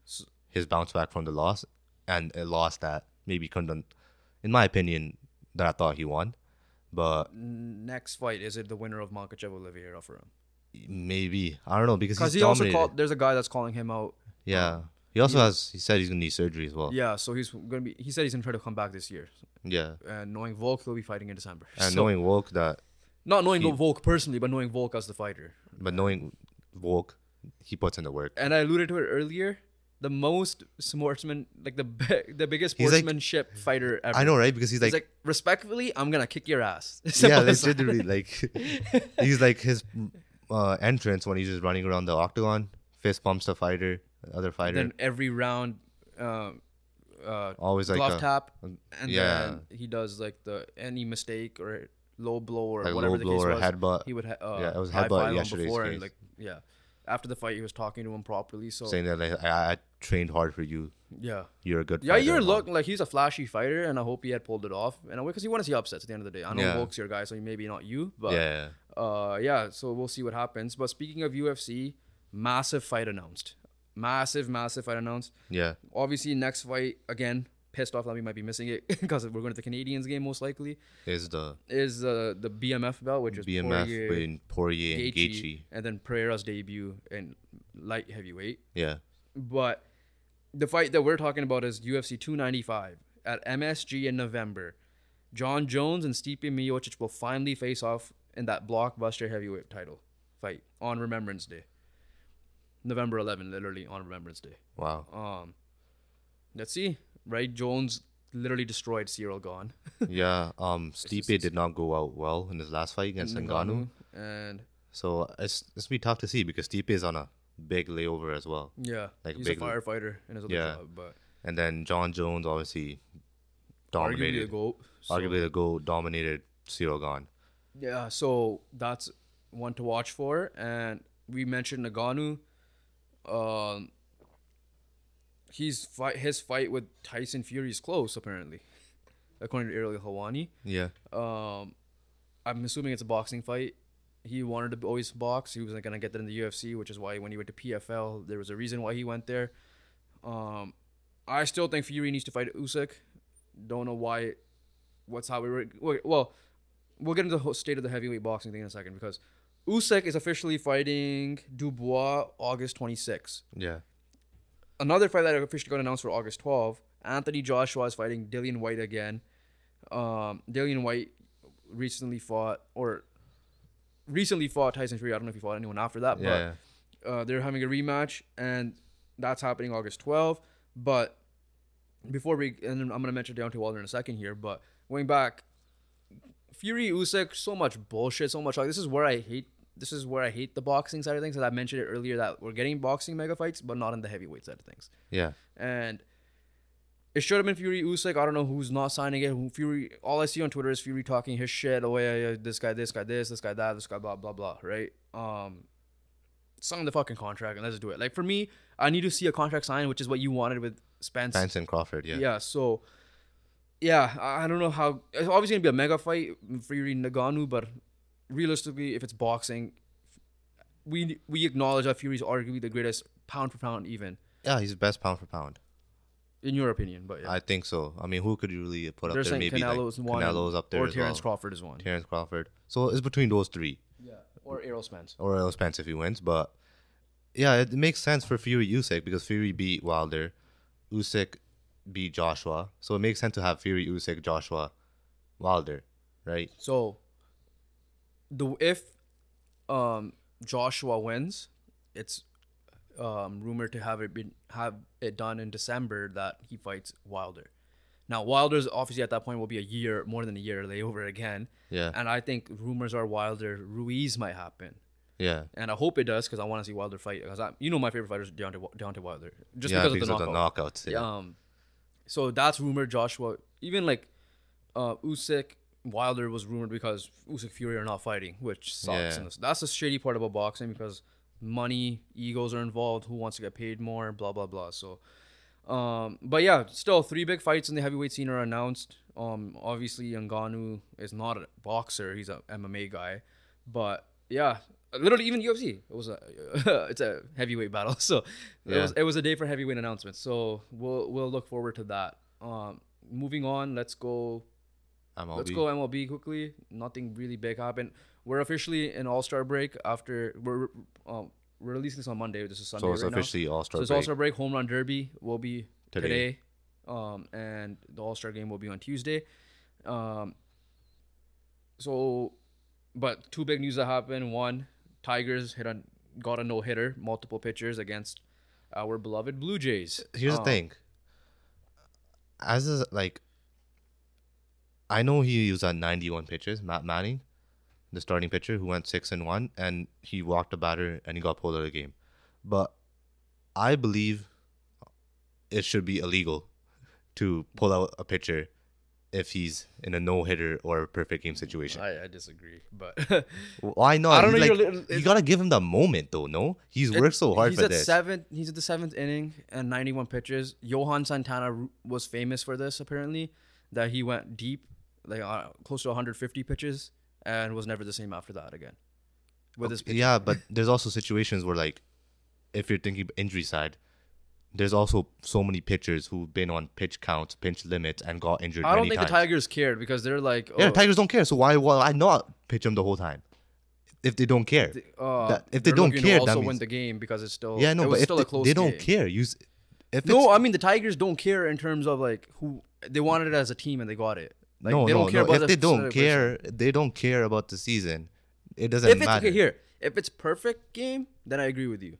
his bounce back from the loss and a loss that maybe couldn't, in my opinion, that I thought he won, but Next fight is it the winner of Makhachev Oliveira for him? maybe I don't know because he's he also called. There's a guy that's calling him out. yeah, um, he also has. He said he's gonna need surgery as well. Yeah, so he's gonna be. He said he's gonna try to come back this year. Yeah, And knowing Volk, he'll be fighting in December. and So- knowing Volk, that, not knowing he- Volk personally, but knowing Volk as the fighter. but knowing Woke, he puts in the work. and I alluded to it earlier. The most sportsman, like the bi- the biggest He's like- sportsmanship fighter ever. I know, right? Because he's He's like, like, respectfully, I'm gonna kick your ass. yeah, Simple as that. literally, like he's like his uh, entrance when he's just running around the octagon, fist bumps the fighter, the other fighter, Then every round, um, uh, always like glove a, tap, and yeah. then he does like the any mistake or low blow or like whatever the case was. headbutt, He would ha- uh, Yeah, it was headbutt yesterday's before, and like yeah. After the fight, he was talking to him properly. So saying that like I, I trained hard for you. yeah, You're a good. Yeah, you're and all. look like he's a flashy fighter, and I hope he had pulled it off. And because you want to see upsets at the end of the day. I know Yeah. Volk's your guy, so maybe not you, but yeah, uh, yeah. So we'll see what happens. But speaking of UFC, massive fight announced, massive, massive fight announced. yeah, Obviously, next fight again. Pissed off that we might be missing it because we're going to the Canadians game most likely. is the Is uh, the BMF belt, which is BMF Poirier, between Poirier and Gaethje, Gaethje. and then Pereira's debut in light heavyweight. Yeah, But the fight that we're talking about is UFC 295 at MSG in November. Jon Jones and Stipe Miocic will finally face off in that blockbuster heavyweight title fight on Remembrance Day. November 11, literally on Remembrance Day. wow. Um, let's see. Right, Jones literally destroyed Ciryl Gane. yeah. Um, Stipe did not go out well in his last fight against Ngannou. and So it's it's be tough to see because Stipe is on a big layover as well. yeah, Like he's big- a firefighter in his other Yeah. job, but And then Jon Jones obviously arguably the dominated. goat. so- Arguably the goal dominated Ciryl Gane. Yeah, so that's one to watch for. And we mentioned Ngannou. Um, he's fight his fight with Tyson Fury is close apparently, according to Ariel Helwani. Yeah. Um, I'm assuming it's a boxing fight. He wanted to always box. He wasn't gonna get that in the UFC, which is why when he went to PFL, there was a reason why he went there. Um, I still think Fury needs to fight Usyk. Don't know why. What's how we were. Well, we'll get into the whole state of the heavyweight boxing thing in a second because Usyk is officially fighting Dubois August 26. Yeah. Another fight that officially got announced for August 12. Anthony Joshua is fighting Dillian Whyte again. Um, Dillian Whyte recently fought or recently fought Tyson Fury. I don't know if he fought anyone after that, Yeah. but uh, they're having a rematch, and that's happening August 12. But before we, and I'm gonna mention Deontay Wilder in a second here, but going back, Fury Usyk, so much bullshit, so much like this is where I hate. This is where I hate the boxing side of things. As I mentioned it earlier, that we're getting boxing mega fights, but not in the heavyweight side of things. Yeah. And it should have been Fury Usyk. I don't know who's not signing it. Who Fury? All I see on Twitter is Fury talking his shit. Oh yeah, yeah, this guy, this guy, this, this guy, that, this guy, blah, blah, blah. Right? Um, sign the fucking contract and let's do it. Like for me, I need to see a contract signed, which is what you wanted with Spence. Spence and Crawford. Yeah. Yeah. So, yeah, I I don't know how. It's obviously gonna be a mega fight, Fury Ngannou, but realistically, if it's boxing, we we acknowledge that Fury's arguably the greatest pound for pound, even Yeah, he's the best pound for pound. in your opinion. But yeah. I think so. I mean, who could you really put up They're there? Maybe Canelo's like one, Canelo's up there or Terrence well. Crawford is one. Terrence Crawford. So it's between those three, Yeah, or Errol Spence. or else Spence if he wins. But yeah, it makes sense for Fury Usyk because Fury beat Wilder, Usyk beat Joshua. So it makes sense to have Fury Usyk, Joshua, Wilder, right? So, the if um Joshua wins, it's um rumored to have it been have it done in December that he fights Wilder. Now Wilder's obviously at that point will be a year more than a year layover again, Yeah, and I think rumors are Wilder Ruiz might happen. yeah, And I hope it does because I want to see Wilder fight. Because you know my favorite fighter is Deontay, Deontay Wilder, just yeah, because, because of the knockout. knockouts. Yeah. Um, so that's rumored. Joshua, even like, uh, Usyk Wilder was rumored because Usyk Fury are not fighting, which sucks. Yeah. And that's the shady part about boxing because money, egos are involved. Who wants to get paid more? Blah blah blah. So, um, but yeah, still three big fights in the heavyweight scene are announced. Um, obviously Ngannou is not a boxer; he's a MMA guy. But yeah, literally even UFC, it was a it's a heavyweight battle. So it was it was a day for heavyweight announcements. So we'll we'll look forward to that. Um, moving on, let's go MLB. Let's go MLB quickly. Nothing really big happened. We're officially in All Star break after we're um, we're releasing this on Monday. This is Sunday So it's right officially All. Star So it's. All Star break. Home Run Derby will be today, Today. um, and the All Star game will be on Tuesday. Um, so, but two big news that happened. One, Tigers hit a got a no hitter, multiple pitchers against our beloved Blue Jays. Here's the Um, thing. As a, like, I know he used at 91 pitches. Matt Manning, the starting pitcher, who went six and one, and he walked a batter and he got pulled out of the game. But I believe it should be illegal to pull out a pitcher if he's in a no hitter or a perfect game situation. I, I disagree, but Why not? I don't He's know, Like, you gotta give him the moment, though. No, he's It- worked so hard he's for at this. Seventh, he's at the seventh inning and 91 pitches. Johan Santana was famous for this apparently, that he went deep, like uh, close to 150 pitches, and was never the same after that again. With his pitch. Yeah, but there's also situations where like if you're thinking injury side, there's also so many pitchers who've been on pitch counts, pinch limits, and got injured. I don't think times. the Tigers cared because they're like, oh, Yeah, the Tigers don't care. So why will I not pitch them the whole time? If they don't care. uh, that- if they don't care, to that also win the game because it's still yeah, no, it but if still they, a close they don't game. care, use if No, I mean the Tigers don't care in terms of like who they wanted it as a team and they got it. Like, no, they no, don't care no. about If the they don't person. care, they don't care about the season. It doesn't if it's matter. okay here if it's perfect game then i agree with you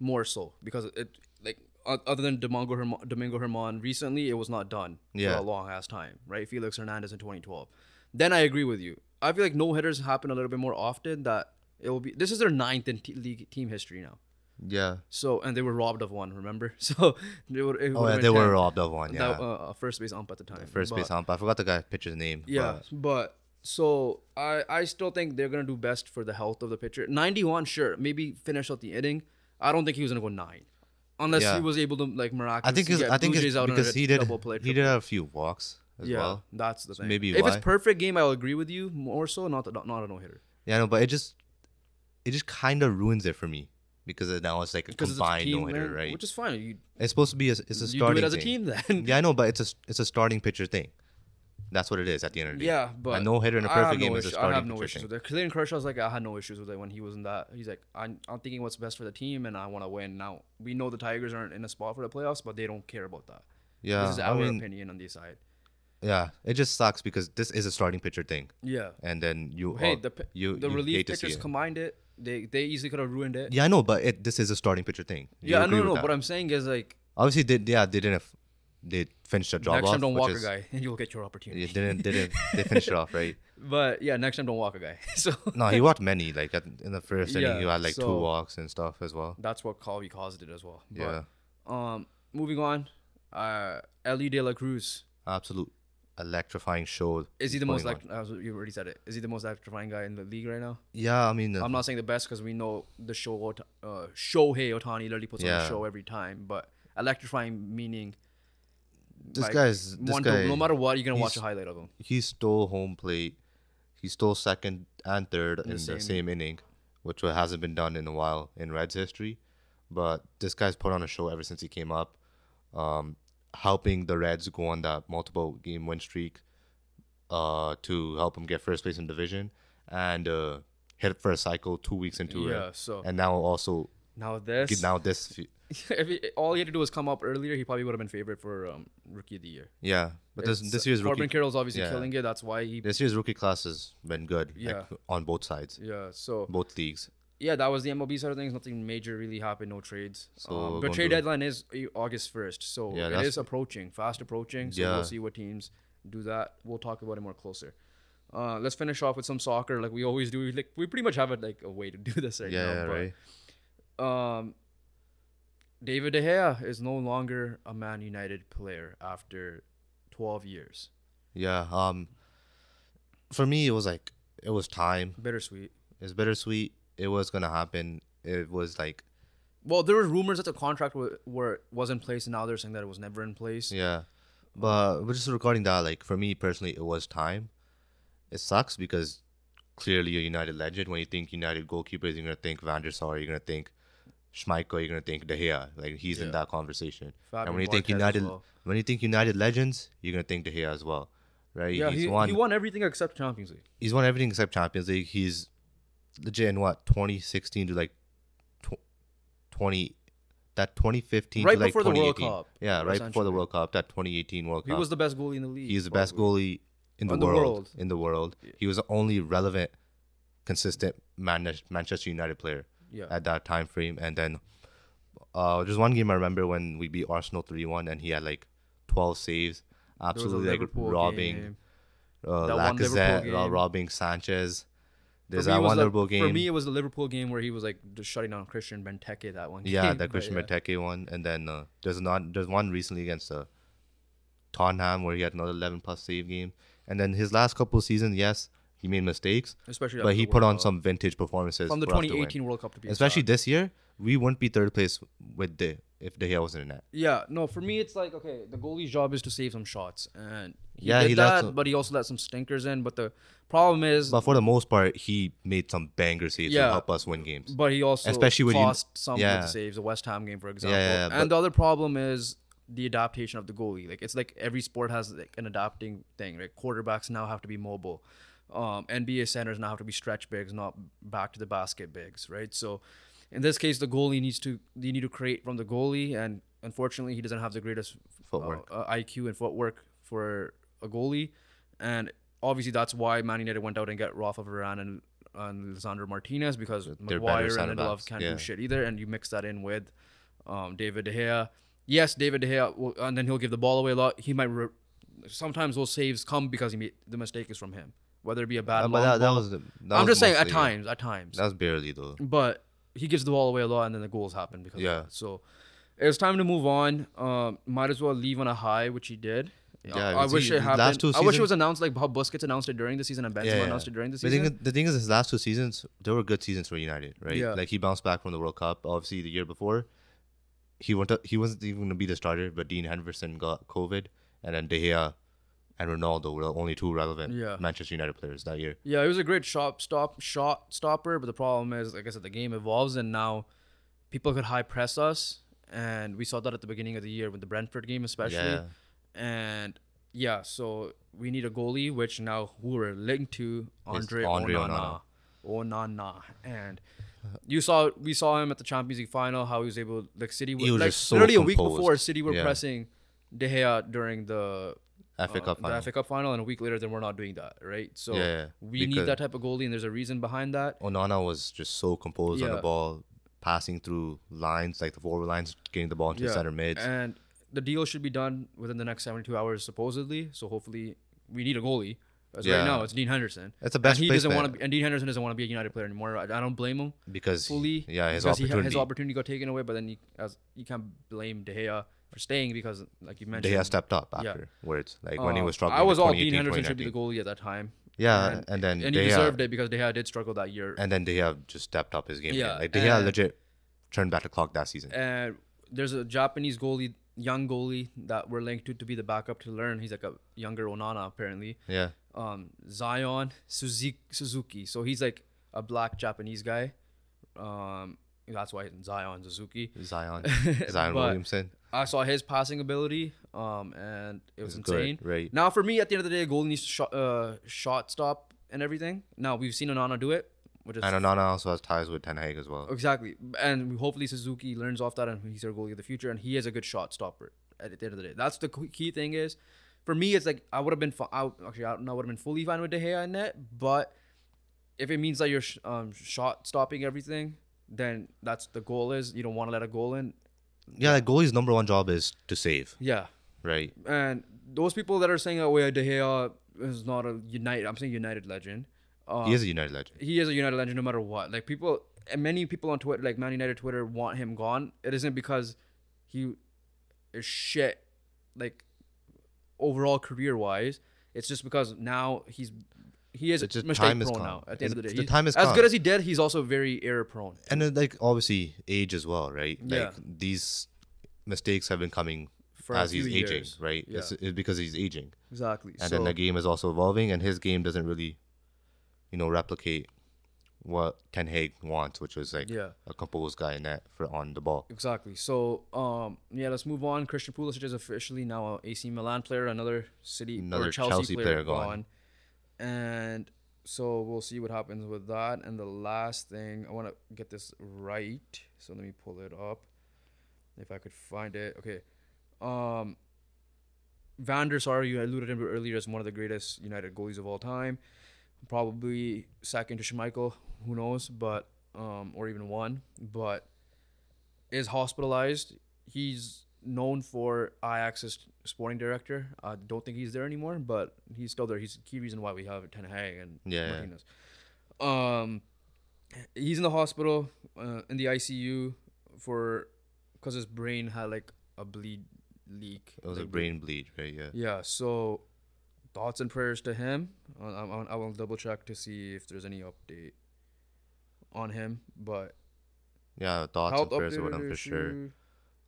more so because it like other than Domingo German, Domingo German recently, it was not done Yeah. for a long ass time, right? Felix Hernandez in 2012. Then I agree with you. I feel like no hitters happen a little bit more often. That it will be. This is their ninth in t- league team history now. Yeah. So and they were robbed of one. Remember? So they it Oh, yeah, they were robbed of one. Yeah. That, uh, a first base ump at the time. First But- base ump. I forgot the guy pitcher's name. Yeah, but- but so I I still think they're gonna do best for the health of the pitcher. Ninety one, sure, maybe finish out the inning. I don't think he was gonna go nine, unless Yeah. he was able to like miraculously. I think it's, get I think Jays out on because a he did double play. he did have a few walks as yeah, well. that's the thing. maybe if it's perfect game, I'll agree with you more so. Not the, not a no hitter Yeah, no, but it just it just kind of ruins it for me because now it's like a because a combined team, no hitter, man, right? which is fine. You, it's supposed to be a, it's a starting. you do it as a team then. Yeah, I know, but it's a it's a starting pitcher thing. That's what it is at the end of the day. Yeah, but a no hitter in a perfect game is a starting I have no pitcher issues thing. with it. Clayton Kershaw's like I had no issues with it when he was in that. He's like I'm, I'm thinking what's best for the team and I want to win. Now we know the Tigers aren't in a spot for the playoffs, but they don't care about that. Yeah, this is I our mean, opinion on this side. yeah, it just sucks because this is a starting pitcher thing, Yeah. and then you Hey, all- the you the you relief hate to see pitchers it. combined it. They they easily could have ruined it. Yeah, I know, but it this is a starting pitcher thing. Yeah, I agree know, with no. What I'm saying is like obviously did yeah they didn't f- they finished the job next off. Next time don't walk is- a guy and you'll get your opportunity. They didn't didn't they finished it off right? But yeah, next time don't walk a guy. so No, he walked many. Like at, in the first inning, Yeah, he had like two walks and stuff as well. that's what Colby caused it as well. But, Yeah, Um, moving on. Uh, Elly De La Cruz. absolute electrifying show. Is he the most like as you already said it? Is he the most electrifying guy in the league right now? Yeah, I mean, uh, I'm not saying the best because we know the show uh, Shohei Ohtani literally puts on a show every time, but electrifying meaning this like, guy's this one to- guy. no matter what, you're gonna watch a highlight of him. he stole home plate. He stole second and third in the same- same, inning, which hasn't been done in a while in Reds history. But this guy's put on a show ever since he came up, um, helping the Reds go on that multiple game win streak, uh, to help him get first place in division, and uh, hit for a cycle two weeks into Yeah, it, so and now also now this now this, if he, all he had to do was come up earlier, he probably would have been favorite for um, rookie of the year. yeah. But this this year's Corbin rookie Carroll's obviously yeah. killing it. That's why he this year's rookie class has been good, Yeah. like, on both sides, yeah. So both leagues. Yeah, that was the MLB side of things. Nothing major really happened. No trades. So um, but trade deadline is uh, August first, so Yeah, it is approaching, fast approaching. So Yeah. we'll see what teams do that. We'll talk about it more closer. Uh, let's finish off with some soccer, like we always do. Like we pretty much have it like a way to do this right Yeah, now. right. but, Um, David De Gea is no longer a Man United player after 12 years. Yeah. Um. For me, it was like it was time. Bittersweet. It's bittersweet. It was gonna happen. It was like Well, there were rumors that the contract were was in place, and now they're saying that it was never in place. yeah, but but just regarding that, like for me personally, it was time. It sucks because clearly a United legend. When you think United goalkeepers, you're gonna think Van der Sar. You're gonna think Schmeichel. You're gonna think De Gea. Like he's in that conversation. Fabian and when you think United, well. when you think United legends, you're gonna think De Gea as well, right? Yeah, he's he, won. he won everything except Champions League. he's won everything except Champions League. He's legit in what 2016 to like tw- 20 that 2015 Right to like before the World Cup, Yeah, right before the. World Cup, that 2018 World Cup. He was the best goalie in the league. he's the best goalie in the, the world, world. In the world, he was the only relevant, consistent Man- Manchester United player Yeah. at that time frame. And then, uh, just one game I remember when we beat Arsenal 3-1, and he had like 12 saves, There was a absolutely like Liverpool robbing game. uh, one Lacazette, uh, robbing Sanchez. There's that one Liverpool game. For me, it was the Liverpool game where he was like just shutting down Christian Benteke that one. yeah, game, that Christian yeah. Benteke one, and then uh, there's not there's one recently against uh, Tottenham where he had another 11 plus save game, and then his last couple of seasons, yes, he made mistakes, especially but he put World on Cup. some vintage performances from the for us to win. 2018 World Cup to be Especially this year, we wouldn't be third place with the if De Gea wasn't in that. Yeah, no, for me it's like okay, the goalie's job is to save some shots, and he Yeah, did he that, some- but he also let some stinkers in. But the problem is, But for the most part, he made some banger saves Yeah. to help us win games. but he also especially when you- cost some yeah. of the saves. The West Ham game, for example, yeah, and the other problem is the adaptation of the goalie. Like it's like every sport has like an adapting thing. Right, quarterbacks now have to be mobile. Um, NBA centers now have to be stretch bigs, not back to the basket bigs. Right, so. In this case, the goalie needs to you need to create from the goalie, and unfortunately, he doesn't have the greatest Footwork. uh, uh, IQ and footwork for a goalie, and obviously that's why Man United went out and got Rafa Varane and, and Lisandro Martinez because They're Maguire and backs, can't yeah. do shit either, and you mix that in with um, David De Gea. yes, David De Gea, will, and then he'll give the ball away a lot. He might. Re- sometimes those saves come because he made the mistake is from him, whether it be a bad. Uh, but that, that was. That I'm was just saying at mostly- times, at times. That's barely though. but he gives the ball away a lot, and then the goals happen because Yeah. So it's time to move on. Um, might as well leave on a high, which he did. Yeah, I wish he- it last happened. two I wish it was announced like how Busquets announced it during the season and Benzema Yeah, yeah. announced it during the The thing, season. the thing is, his last two seasons, they were good seasons for United, right? Yeah. Like he bounced back from the World Cup. Obviously, the year before, he went. To, he wasn't even going to be the starter, but Dean Henderson got COVID, and then De Gea and Ronaldo were the only two relevant Yeah. Manchester United players that year. Yeah, it was a great shot stop shot stopper, but the problem is, like I said, the game evolves, and now people could high press us, and we saw that at the beginning of the year with the Brentford game, especially. Yeah. And yeah, so we need a goalie, which now who we're linked to Andre, Andre Onana. Onana. And you saw we saw him at the Champions League final, how he was able like City He was like so literally a week before City were Yeah. pressing De Gea during the FA uh, Cup final. the FA Cup final, and a week later, then we're not doing that, right? So Yeah, yeah. we need that type of goalie, and there's a reason behind that. Onana was just so composed on the ball, passing through lines like the forward lines, getting the ball into the center mids. And the deal should be done within the next 72 hours, supposedly. So hopefully, we need a goalie. As right now, it's Dean Henderson. That's the best And he doesn't want to, and Dean Henderson doesn't want to be a United player anymore. I, I don't blame him because fully. yeah, his because he opportunity. his opportunity got taken away. But then you, as you can't blame De Gea for staying because, like you De mentioned, Gea stepped up Yeah. afterwards, like when he uh, was struggling. I was all Dean Henderson should be the goalie at that time. Yeah, and, then and De he Gea, deserved it because De Gea did struggle that year. and then De Gea just stepped up his game. Yeah, Yeah, like De Gea and- legit turned back the clock that season. and there's a Japanese goalie, young goalie that we're linked to to be the backup to learn. He's like a younger Onana apparently. yeah, Um, Zion Suzuki. So he's like a black Japanese guy. Um, that's why Zion Suzuki. Zion, Zion Williamson. I saw his passing ability, um, and it was It's good, insane. right? Now, for me, at the end of the day, goalie needs to shot, uh, shot stop and everything. Now we've seen Onana do it, which is And Onana also has ties with Ten Hag as well. Exactly, and hopefully Suzuki learns off that, and he's our goalie of the future, and he is a good shot stopper. At the end of the day, that's the key- thing. Is for me, it's like I would have been. I, actually, I don't know. I would have been fully fine with De Gea in net, but if it means that you're sh- um, shot stopping everything, then that's the goal. Is you don't want to let a goal in. Yeah, like goalie's number one job is to save, Yeah, right? and those people that are saying, "Oh, yeah, De Gea is not a United," I'm saying United legend. Uh, he is a United legend. he is a United legend no matter what. Like people, and many people on Twitter, like Man United Twitter, want him gone. It isn't because he is shit, like overall career wise. It's just because now he's he is It's just mistake time prone gone. now. At the end of the day, the time is as gone. good as he did. He's also very error prone. And then, like obviously age as well, right? Yeah. Like these mistakes have been coming For as he's few aging, right? Yeah. It's, it's because he's aging, Exactly. and so, then the game is also evolving, and his game doesn't really, you know, replicate what Ten Hag wants, which was like Yeah. a composed guy in that for on the ball. Exactly. So, um, yeah, let's move on. Christian Pulisic is officially now a AC Milan player, another City Another or Chelsea, Chelsea player, player gone. gone. And so we'll see what happens with that. And the last thing, I want to get this right. So let me pull it up, if I could find it. Okay. Um, Van der Sar, you alluded to him earlier as one of the greatest United goalies of all time. Probably second to Schmeichel, who knows, but um, or even one, but is hospitalized. He's known for Ajax's sporting director. I don't think he's there anymore, but he's still there. He's the key reason why we have Ten Hag and Yeah. Martinez. Um, he's in the hospital uh, in the ICU for because his brain had like a bleed leak. It was a brain bleed, right? Yeah. yeah, so thoughts and prayers to him. I, I, I will double check to see if there's any update on him, but Yeah, thoughts and prayers with him for sure.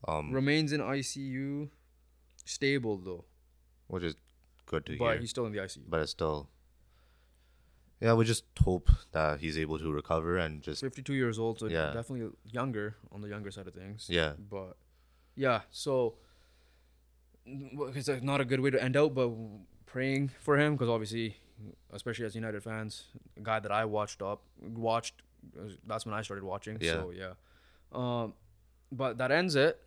Um, Remains in ICU, stable though, which is good to but hear. But he's still in the ICU. But it's still, yeah, we just hope that he's able to recover and just 52 years old, so Yeah. definitely younger on the younger side of things. yeah, But yeah, so it's not a good way to end out, but praying for him because obviously, especially as United fans, a guy that I watched up, watched. That's when I started watching. Yeah. So yeah, um, but that ends it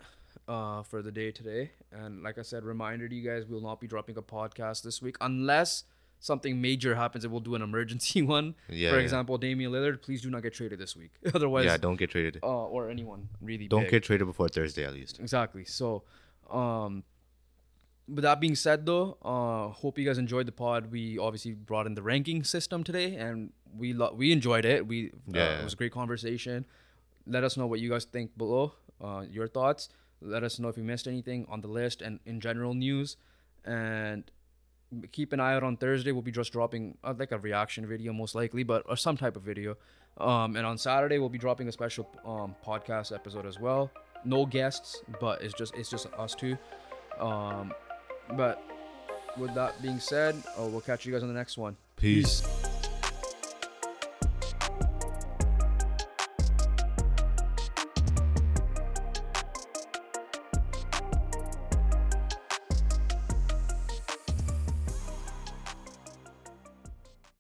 uh, for the day today. And like I said, reminder to you guys, we will not be dropping a podcast this week unless something major happens and we'll do an emergency one. Yeah, For yeah. example, Damian Lillard, please do not get traded this week. Otherwise, yeah, don't get traded. uh, or anyone really Don't big. get traded before Thursday at least. Exactly. So, um, with that being said, though, uh, hope you guys enjoyed the pod. We obviously brought in the ranking system today, and we lo- we enjoyed it. We uh, Yeah. it was a great conversation. Let us know what you guys think below. Uh, your thoughts. Let us know if you missed anything on the list and in general news. And keep an eye out on Thursday. We'll be just dropping uh, like a reaction video, most likely, but or some type of video. Um, and on Saturday we'll be dropping a special um, podcast episode as well. No guests, but it's just it's just us two. Um, but with that being said, uh, we'll catch you guys on the next one. Peace.